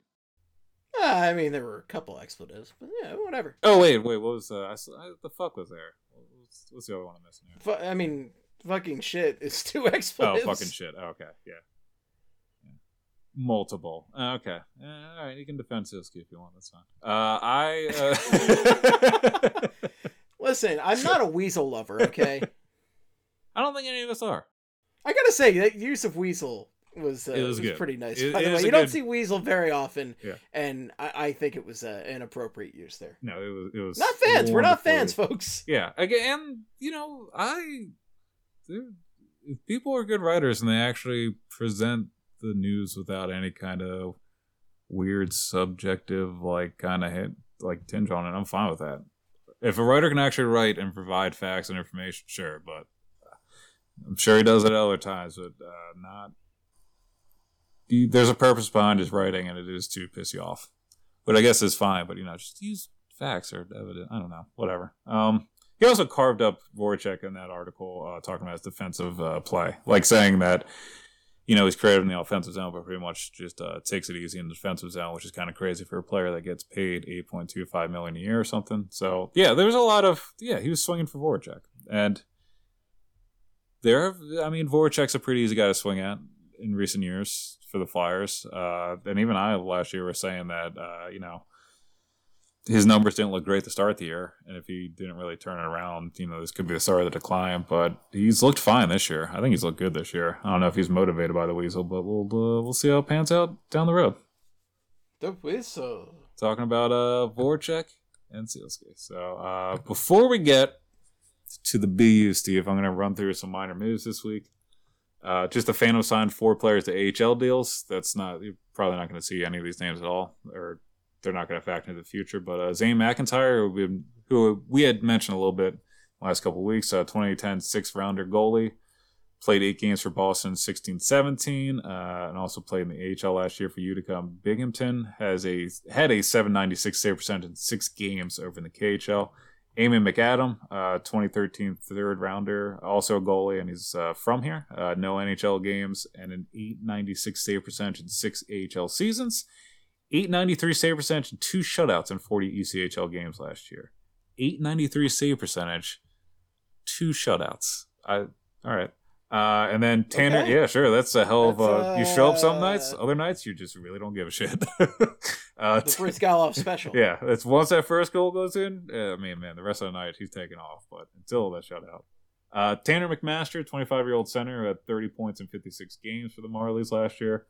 Ah, I mean, there were a couple expletives, but yeah, whatever. Oh wait, wait, what was uh, I, I- the fuck was there? What's, what's the other one I'm missing here? Fu- I mean, fucking shit is two expletives. Oh, fucking shit. Oh, okay, yeah. multiple. Uh, okay, uh, all right, you can defend Sielski if you want. That's fine. Uh, I uh... listen. I'm not a weasel lover. Okay. I don't think any of us are. I gotta say that use of weasel was uh, It was was, pretty nice. It- by the way, you don't good- see weasel very often, Yeah. and I, I think it was uh, an appropriate use there. No, it was. It was Not fans. We're not fans, folks. Yeah, again, and you know, I if people are good writers and they actually present the news without any kind of weird subjective like kind of hit like tinge on it, I'm fine with that. If a writer can actually write and provide facts and information, sure, but uh, I'm sure he does it at other times, but uh, not. He- There's a purpose behind his writing, and it is to piss you off. But I guess it's fine. But you know, just use facts or evidence. I don't know, whatever. Um, he also carved up Voracek in that article, uh, talking about his defensive uh, play, like saying that you know he's creative in the offensive zone, but pretty much just uh, takes it easy in the defensive zone, which is kind of crazy for a player that gets paid eight point two five million a year or something. So yeah, there's a lot of yeah, he was swinging for Voracek, and there, I mean, Voracek's a pretty easy guy to swing at in recent years for the Flyers, uh, and even I last year was saying that uh, you know his numbers didn't look great to start the year, and if he didn't really turn it around, you know, this could be the start of the decline. But he's looked fine this year. I think he's looked good this year. I don't know if he's motivated by the Weasel, but we'll uh, we'll see how it pans out down the road. The whistle. Talking about uh Voracek and Sielski. So uh, before we get to the BU, Steve, I'm going to run through some minor moves this week. Uh, just a fan signed four players to AHL deals. That's not you're probably not going to see any of these names at all, or they're not going to factor into the future. But uh, Zane McIntyre, who we, who we had mentioned a little bit last couple weeks, uh, 2010 sixth rounder goalie, played eight games for Boston 16 17, uh, and also played in the AHL last year for Utica Binghamton. Has a had a 796 save percentage in six games over in the KHL. Eamon McAdam, uh, 2013 third rounder, also a goalie, and he's uh, from here. Uh, no NHL games and an 896 save percentage in six AHL seasons. 893 save percentage and two shutouts in 40 ECHL games last year. 893 save percentage, two shutouts. I all right. Uh, and then Tanner, Okay. yeah, sure, that's a hell of a. You show up some uh, nights, other nights you just really don't give a shit. uh, The Bryzgalov special. yeah, it's once that first goal goes in. Uh, I mean, man, the rest of the night he's taking off, but until that shutout. Uh, Tanner McMaster, 25 year old center, who had 30 points in 56 games for the Marlies last year.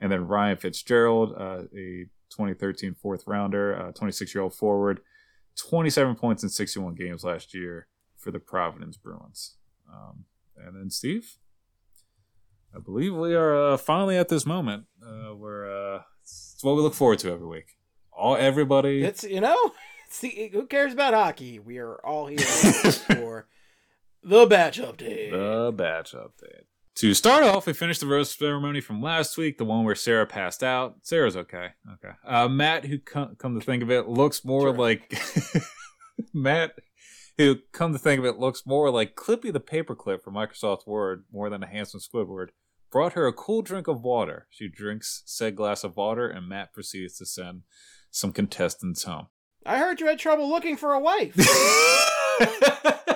And then Ryan Fitzgerald, uh, a 2013 fourth rounder, 26 year old forward, 27 points in 61 games last year for the Providence Bruins. Um, and then Steve, I believe we are uh, finally at this moment uh, where uh, it's what we look forward to every week. All everybody. It's you know, it's the, who cares about hockey? We are all here for the batch update. The batch update. To start off, we finished the rose ceremony from last week, the one where Sarah passed out. Sarah's okay. Okay. Uh, Matt, who come, come to think of it, looks more Sure. like Matt, who come to think of it, looks more like Clippy the paperclip from Microsoft Word more than a handsome Squidward. Brought her a cool drink of water. She drinks said glass of water, and Matt proceeds to send some contestants home. I heard you had trouble looking for a wife.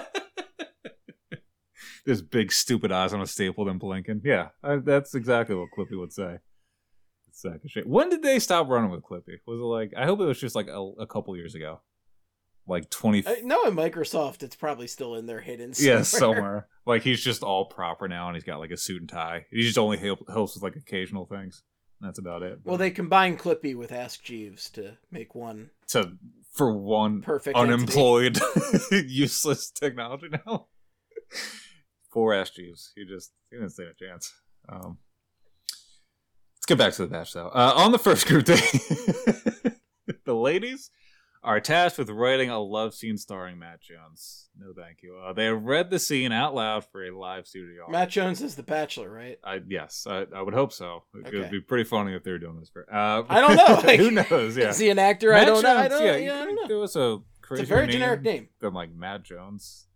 There's big stupid eyes on a staple and blinking. Yeah, I, that's exactly what Clippy would say. Sack of shit. When did they stop running with Clippy? Was it like? I hope it was just like a, a couple years ago, like twenty. Uh, no, in Microsoft, it's probably still in there hidden. somewhere. yeah, somewhere. Like he's just all proper now, and he's got like a suit and tie. He just only help, helps with like occasional things. That's about it. Well, they combined Clippy with Ask Jeeves to make one to for one perfect unemployed, useless technology now. Poor Ask Jeeves. He just he didn't stand a chance. Um, let's get back to the match though. Uh, on the first group day, the ladies are tasked with writing a love scene starring Matt Jones. No, thank you. Uh, they have read the scene out loud for a live studio. Matt Jones is the Bachelor, right? I, yes, I, I would hope so. It Okay. would be pretty funny if they were doing this for. Uh, I don't know. Like, who knows? Yeah. Is he an actor? I don't know. I don't, yeah, yeah, I don't know. There was a It's a very generic name. than like Matt Jones,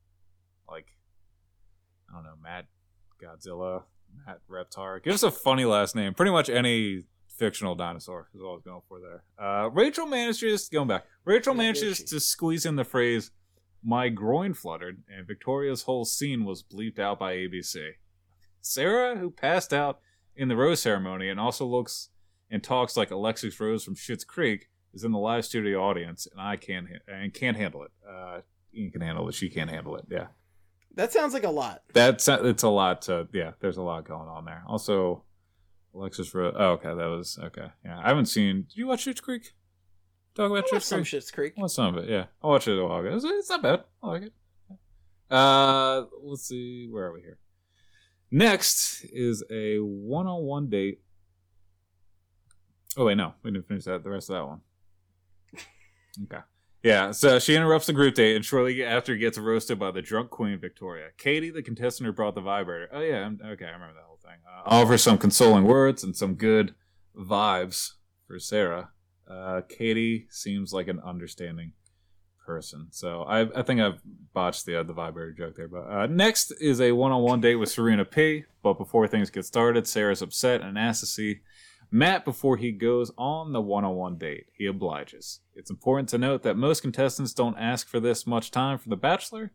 like I don't know, Matt Godzilla, Matt Reptar. Give us a funny last name. Pretty much any fictional dinosaur is what I was going for there. Uh, Rachel manages going back. Rachel manages to squeeze in the phrase "my groin fluttered," and Victoria's whole scene was bleeped out by ABC. Sarah, who passed out in the rose ceremony and also looks and talks like Alexis Rose from Schitt's Creek is in the live studio audience, and I can't ha- and can't handle it. Uh, Ian can handle it. She can't handle it. Yeah, That sounds like a lot. that's it's a lot. To, yeah, there's a lot going on there. Also, Alexis Rose. Oh, okay, that was okay. Yeah, I haven't seen. Did you watch Schitt's Creek? Talk about I watched some Creek. Shit's Creek. I watched some of it. Yeah, I watched it a while ago. It's, it's not bad. I like it. Uh, let's see. Where are we here? Next is a one-on-one date. Oh wait, no, we didn't finish that. The rest of that one. Okay. Yeah, so she interrupts the group date and shortly after gets roasted by the drunk queen Victoria. Katie, the contestant who brought the vibrator. Oh yeah, I'm, okay, I remember that thing. Uh, offers some consoling words and some good vibes for Sarah. Uh, Katie seems like an understanding person, so I, I think I've botched the uh, the vibrator joke there. But uh, next is a one-on-one date with Serena P. But before things get started, Sarah's upset and asks to see Matt before he goes on the one-on-one date. He obliges. It's important to note that most contestants don't ask for this much time for the Bachelor.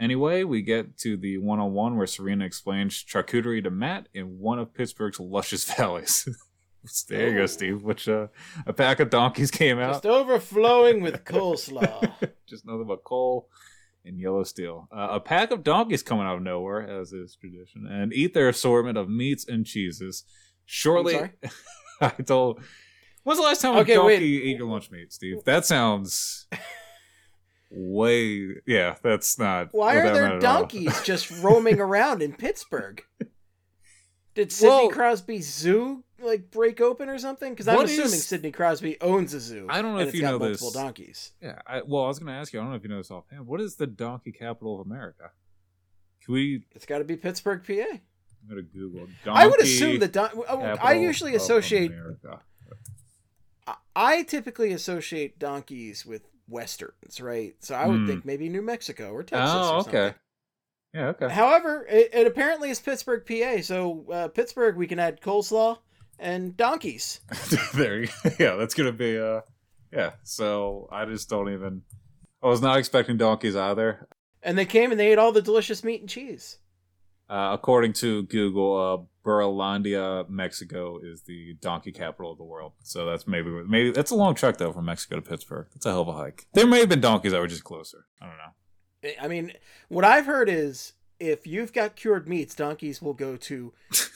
Anyway, we get to the one-on-one where Serena explains charcuterie to Matt in one of Pittsburgh's luscious valleys. there you go, Steve. Which uh, a pack of donkeys came out. Just overflowing with coleslaw. Just nothing but coal and yellow steel. Uh, a pack of donkeys coming out of nowhere, as is tradition, and eat their assortment of meats and cheeses. Shortly? I told. When's the last time Okay, a donkey wait. ate your lunch meat, Steve? That sounds way. Yeah, that's not. Why are there not at all. donkeys just roaming around in Pittsburgh? Did Sidney Well- Crosby Zoo like break open or something? Because I'm assuming is- Sidney Crosby owns a zoo. I don't know if you know multiple this. donkeys. Yeah, I, well, I was going to ask you. I don't know if you know this offhand. What is the donkey capital of America? Can we It's got to be Pittsburgh, PA. go to Google? I would assume that don- I usually associate. I typically associate donkeys with westerns, right? So I would Hmm. think maybe New Mexico or Texas. Oh, or okay. Yeah, okay. However, it, it apparently is Pittsburgh, PA. So uh, Pittsburgh, we can add coleslaw and donkeys. there you yeah that's gonna be uh yeah so i just don't even i was not expecting donkeys either And they came and they ate all the delicious meat and cheese. Uh according to google uh Burlandia, Mexico is the donkey capital of the world. So that's maybe maybe that's a long trek though from Mexico to Pittsburgh. That's a hell of a hike. There may have been donkeys that were just closer. I don't know. I mean, what I've heard is if you've got cured meats, donkeys will go to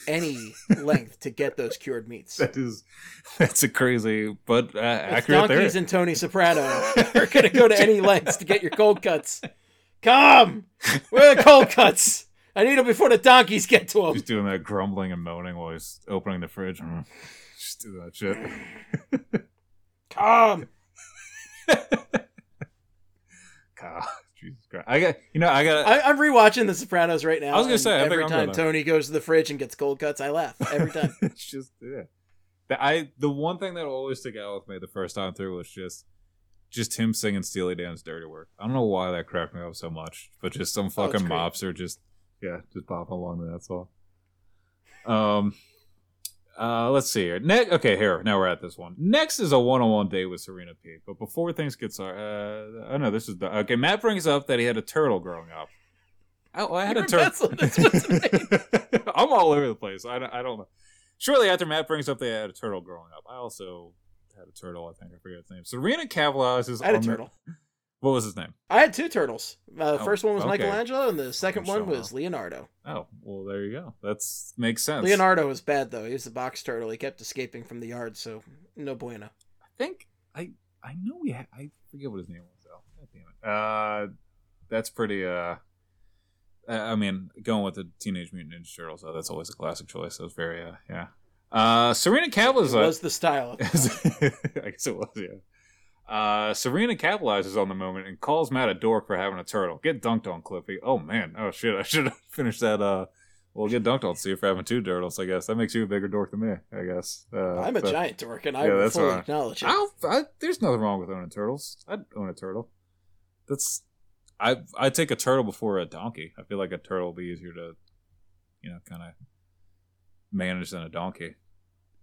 any length to get those cured meats. That is that's a crazy but uh, accurate there. donkeys and Tony Soprano are going to go to any lengths to get your cold cuts. Come! Where are the cold cuts? I need them before the donkeys get to them. He's doing that grumbling and moaning while he's opening the fridge. Mm. Just do that shit. Come! God, Jesus Christ. I got you know I got I, I'm rewatching The Sopranos right now. I was gonna say, every I'm time gonna. Tony goes to the fridge and gets cold cuts, I laugh every time. it's just yeah. The, I the one thing that always stick out with me the first time through was just just him singing Steely Dan's "Dirty Work." I don't know why that cracked me up so much, but just some fucking great. mobster just yeah, just pop along to that song. Um, uh, let's see here. Next, okay, here now we're at this one. Next is a one-on-one date with Serena P. But before things get started, uh, oh no, this is the okay. Matt brings up that he had a turtle growing up. Oh, I had You a turtle. penciling this one tonight. I'm all over the place. I, don't- I don't know. Shortly after Matt brings up they had a turtle growing up, I also had a turtle. I think I forget its name. Serena capitalizes. I had a turtle. What was his name? I had two turtles. Uh, the Oh, first one was okay. Michelangelo, and the second one was off. Leonardo. Oh, well, there you go. That's makes sense. Leonardo was bad though. He was the box turtle. He kept escaping from the yard, so no bueno. I think I I know we had. I forget what his name was though. God damn it. Uh, that's pretty. Uh, I mean, going with the Teenage Mutant Ninja Turtles, though, that's always a classic choice. That was very, uh, yeah. Uh, Serena It was the style. I guess it was, yeah. Uh, Serena capitalizes on the moment and calls Matt a dork for having a turtle. Get dunked on, Cliffy. Oh man, oh shit, I should have finished that. Uh, well, get dunked on, Steve, for having two turtles. I guess that makes you a bigger dork than me. I guess. Uh, I'm a so- giant dork, and I Yeah, fully fine. acknowledge it. I, there's nothing wrong with owning turtles. I'd own a turtle. That's I I take a turtle before a donkey. I feel like a turtle will be easier to, you know, kind of manage than a donkey.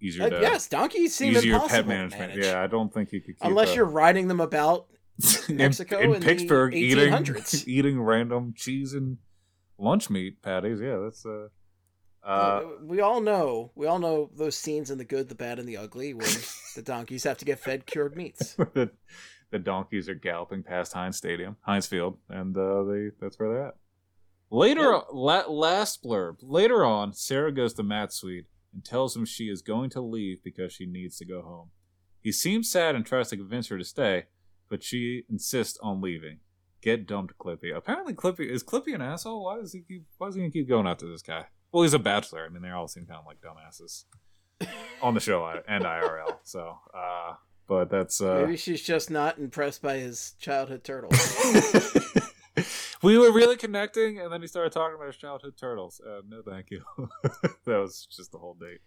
Easier Uh, to yes, donkeys seem easier impossible pet management. manage. Yeah, I don't think you could keep unless a- you're riding them about Mexico in in the Pittsburgh eating 1800s. eating random cheese and lunch meat patties. Yeah, that's uh Uh, we all know, we all know those scenes in the good, the bad, and the ugly, where the donkeys have to get fed cured meats. the, the donkeys are galloping past Heinz Stadium, Heinz Field, and uh, they that's where they're at. Later, la- last blurb. Later on, Sarah goes to Matt's suite and tells him she is going to leave because she needs to go home. He seems sad and tries to convince her to stay, but she insists on leaving. Get dumped, Clippy. Apparently, Clippy is Clippy an asshole. Why does he keep? Why is he gonna keep going after this guy? Well, he's a bachelor. I mean, they all seem kind of like dumbasses on the show and IRL. So, uh, but that's uh, maybe she's just not impressed by his childhood turtles. we were really connecting, and then he started talking about his childhood turtles. Uh, no, thank you. that was just the whole date.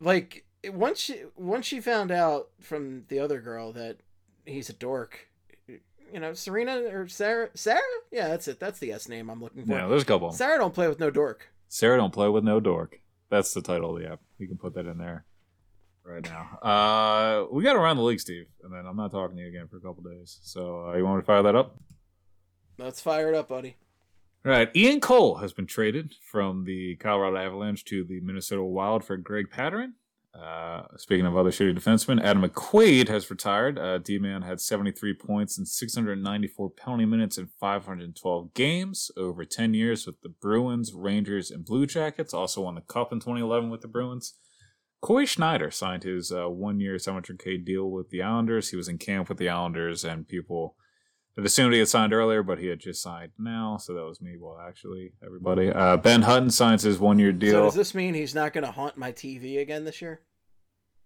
Like once she once she found out from the other girl that he's a dork. You know, Serena or Sarah? Sarah? Yeah, that's it. That's the S name I'm looking for. Yeah, there's a couple. Sarah don't play with no dork. Sarah don't play with no dork. That's the title of the app. You can put that in there right now. Uh, we got around the league, Steve, and then I'm not talking to you again for a couple days. So uh, you want me to fire that up? Let's fire it up, buddy. Right, Ian Cole has been traded from the Colorado Avalanche to the Minnesota Wild for Greg Pateryn. Uh, speaking of other shitty defensemen, Adam McQuaid has retired. Uh, D-Man had 73 points and 694 penalty minutes in 512 games over 10 years with the Bruins, Rangers, and Blue Jackets. Also won the Cup in 2011 with the Bruins. Cory Schneider signed his uh, one-year 700k deal with the Islanders. He was in camp with the Islanders, and people had assumed he had signed earlier, but he had just signed now. So that was me. Well, actually, everybody. Uh, ben Hutton signs his one-year deal. So does this mean he's not going to haunt my TV again this year?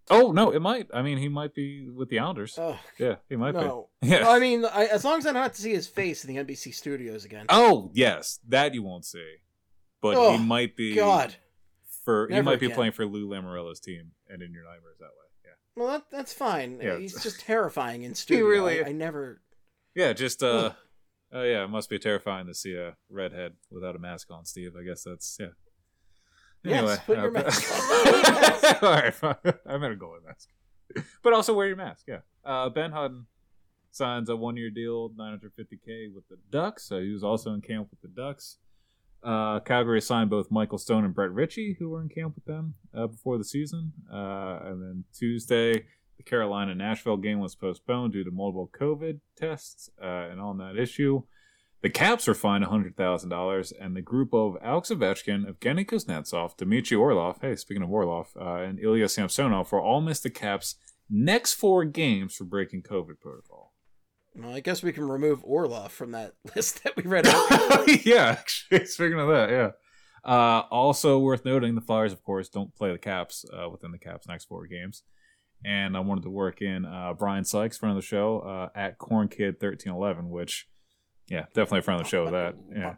Oh no, it might. I mean, he might be with the Islanders. Oh yeah, he might no. be. Yeah, I mean, I, as long as I don't have to see his face in the NBC studios again. Oh yes, that you won't see, but oh, he might be. God, for Never he might again. be playing for Lou Lamoriello's team and in your nightmares that way. Yeah. Well, that that's fine. Yeah, he's just terrifying in studio. he really. I, I never. Yeah, just uh. Oh yeah, it must be terrifying to see a redhead without a mask on, Steve. I guess that's yeah. Anyway, yes, put your uh, mask All right, I'm gonna go with mask, but also wear your mask. Yeah. Uh, ben Hutton signs a one-year deal, 950k with the Ducks. So he was also in camp with the Ducks. Uh, Calgary signed both Michael Stone and Brett Ritchie, who were in camp with them uh, before the season. Uh, and then Tuesday, the Carolina Nashville game was postponed due to multiple COVID tests. Uh, and on that issue, the Caps were fined $100,000, and the group of Alex Ovechkin, Evgeny Kuznetsov, Dmitry Orlov, hey, speaking of Orlov, uh, and Ilya Samsonov will all miss the Caps' next four games for breaking COVID protocol. Well, I guess we can remove Orlov from that list that we read out. yeah, actually, speaking of that, yeah. Uh, also worth noting, the Flyers, of course, don't play the Caps uh, within the Caps' next four games. And I wanted to work in uh, Brian Sykes, friend of the show, uh, at Cornkid1311, which yeah, definitely a friend of the show with that. Yeah.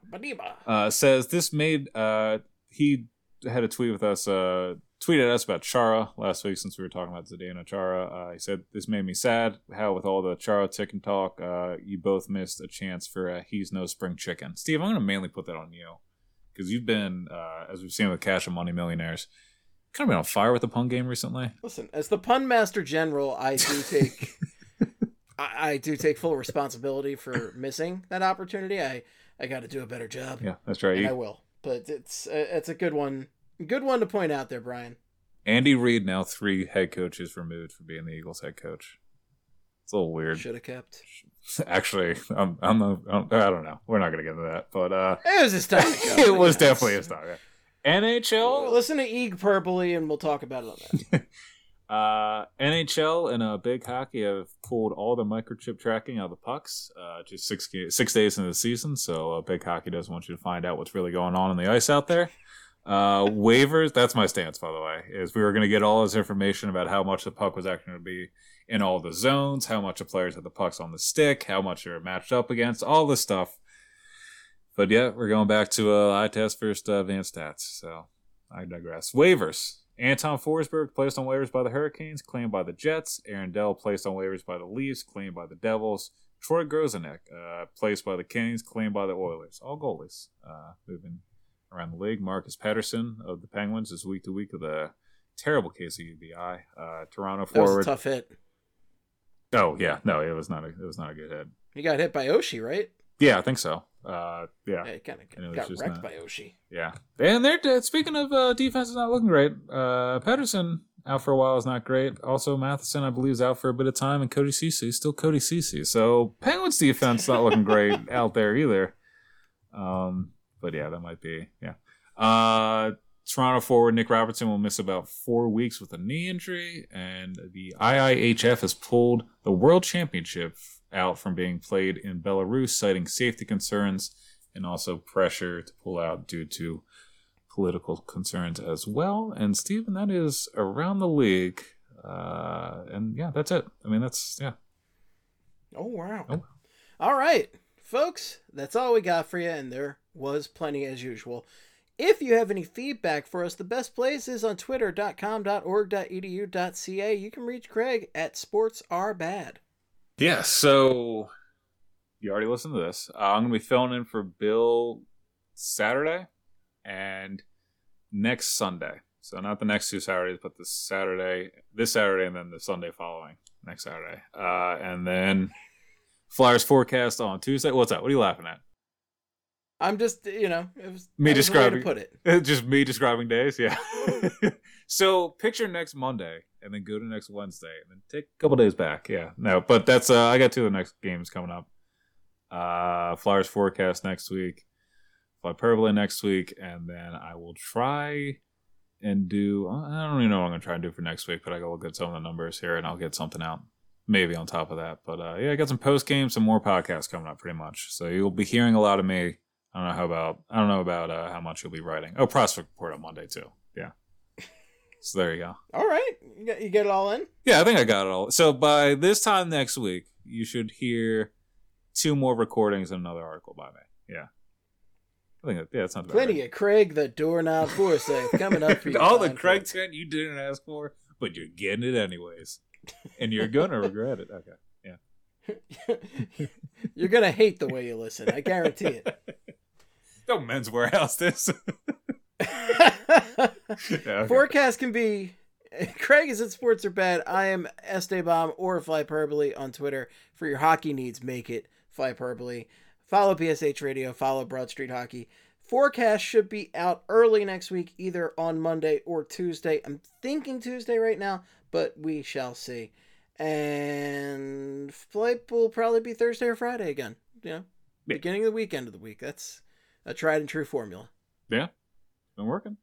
Uh, says this made uh, he had a tweet with us, uh, tweeted us about Chara last week since we were talking about Zdeno Chara. Uh, he said this made me sad. How with all the Chara tick and talk, uh, you both missed a chance for a he's no spring chicken. Steve, I'm going to mainly put that on you because you've been, uh, as we've seen with Cash and Money Millionaires, kind of been on fire with the pun game recently. Listen, as the pun master general, I do take. I, I do take full responsibility for missing that opportunity. I I got to do a better job. Yeah, that's right. You... I will. But it's uh, it's a good one. Good one to point out there, Brian. Andy Reid now three head coaches removed from being the Eagles head coach. It's a little weird. Should have kept. Actually, I'm, I'm, a, I'm I don't know. We're not going to get into that, but uh, it was his time. it was definitely his time. Yeah. NHL. Listen to Eeg Purpley, and we'll talk about it on that. Uh, NHL and uh, big hockey have pulled all the microchip tracking out of the pucks. Uh, just six six days into the season, so uh, big hockey doesn't want you to find out what's really going on in the ice out there. Uh, waivers. That's my stance, by the way. Is we were going to get all this information about how much the puck was actually going to be in all the zones, how much the players had the pucks on the stick, how much they're matched up against, all this stuff. But yeah, we're going back to uh, eye test first uh, advanced stats. So I digress. Waivers. Anton Forsberg placed on waivers by the Hurricanes, claimed by the Jets. Aaron Dell placed on waivers by the Leafs, claimed by the Devils. Troy Grosenick, uh, placed by the Kings, claimed by the Oilers. All goalies uh, moving around the league. Marcus Pettersson of the Penguins is week to week of the terrible case of UBI. Uh, Toronto that forward. tough hit. Oh yeah, no, it was not a it was not a good hit. He got hit by Oshie, right? Yeah, I think so. Uh, yeah. Yeah, he kind of got wrecked not- by Oshie. Yeah, and they're speaking of uh, defense is not looking great. Uh, Pedersen out for a while is not great. Also, Matheson I believe is out for a bit of time, and Cody Ceci still Cody Ceci. So Penguins defense not looking great out there either. Um, but yeah, that might be yeah. Uh, Toronto forward Nick Robertson will miss about four weeks with a knee injury, and the IIHF has pulled the World Championship out from being played in Belarus, citing safety concerns and also pressure to pull out due to political concerns as well. And Stephen, that is around the league. Uh, and yeah, that's it. I mean, that's yeah. Oh wow. Oh. All right, folks, that's all we got for you, and there was plenty as usual. If you have any feedback for us, the best place is on twitter.com.org.edu.ca. You can reach Craig at Sports Are Bad. Yeah. So you already listened to this. Uh, I'm gonna be filling in for Bill Saturday and next Sunday. So not the next two Saturdays, but this Saturday, this Saturday, and then the Sunday following next Saturday. Uh, and then Flyers forecast on Tuesday. What's that? What are you laughing at? I'm just, you know, it was Me that way to describing- put it. Just me describing days, yeah. so picture next Monday and then go to next Wednesday and then take a couple days back. Yeah. No, but that's uh I got two of the next games coming up. Uh Flyers forecast next week. Flyperbole next week, and then I will try and do I don't even know what I'm gonna try and do for next week, but I gotta look at some of the numbers here and I'll get something out. Maybe on top of that. But uh yeah, I got some post games, some more podcasts coming up pretty much. So you'll be hearing a lot of me I don't know how about I don't know about uh, how much you'll be writing. Oh, prospect report on Monday too. So there you go. All right, you get, you get it all in. Yeah, I think I got it all. So by this time next week, you should hear two more recordings and another article by me. Yeah. I think that, yeah, that's not bad. Plenty of Craig the doorknob Forsyth coming up for you. all the Craig folks. Trent you didn't ask for, but you're getting it anyways, and you're gonna regret it. Okay. Yeah. you're gonna hate the way you listen. I guarantee it. Don't Men's Wearhouse this. Yeah, okay. Forecast can be Craig is at Sports Are Bad. I am Esteban or Flyperbole on Twitter. For your hockey needs, make it Flyperbole. Follow PSH Radio, follow Broad Street Hockey. Forecast should be out early next week, either on Monday or Tuesday. I'm thinking Tuesday right now, but we shall see. And flight will probably be Thursday or Friday again. You know, Yeah. beginning of the weekend of the week. That's a tried and true formula. yeah, been working.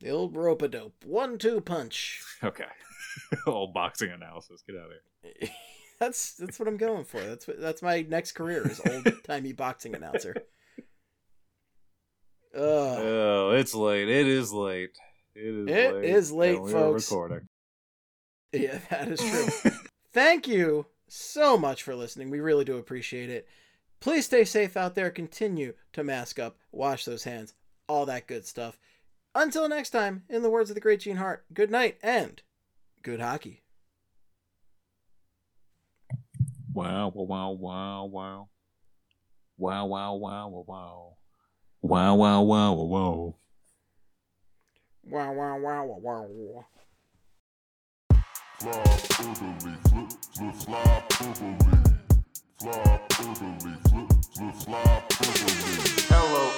The old rope a dope. One two punch. Okay. Old boxing analysis. Get out of here. That's that's what I'm going for. That's what, that's my next career is old timey boxing announcer. Ugh. Oh, it's late. It is late. It is It late. is late, we folks. recording. Yeah, that is true. Thank you so much for listening. We really do appreciate it. Please stay safe out there. Continue to mask up, wash those hands, all that good stuff. Until next time, in the words of the great Gene Hart, good night and good hockey. Wow, wow, wow, wow. Wow, wow, wow, wow, wow. Wow, wow, wow, wow, wow. Wow, wow, wow, wow, wow. Fly urbanly, flip, flip, fly urbanly. Fly urbanly, flip, flip, fly urbanly. Hello,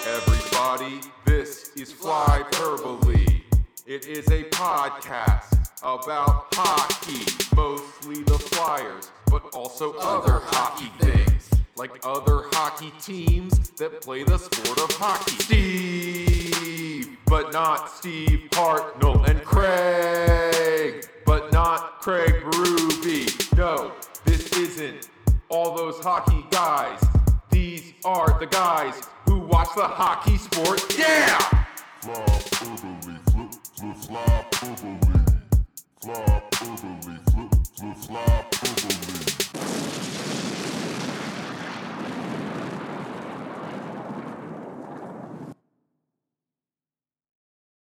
everybody. This is Flyperbole. It is a podcast about hockey, mostly the Flyers, but also other hockey things, like other hockey teams that play the sport of hockey. Steve, but not Steve Hartnell, and Craig, but not Craig Berube. No, this isn't all those hockey guys. These are the guys who watch the hockey sport. Yeah! Fly flip, flip, fly Fly flip, flip, fly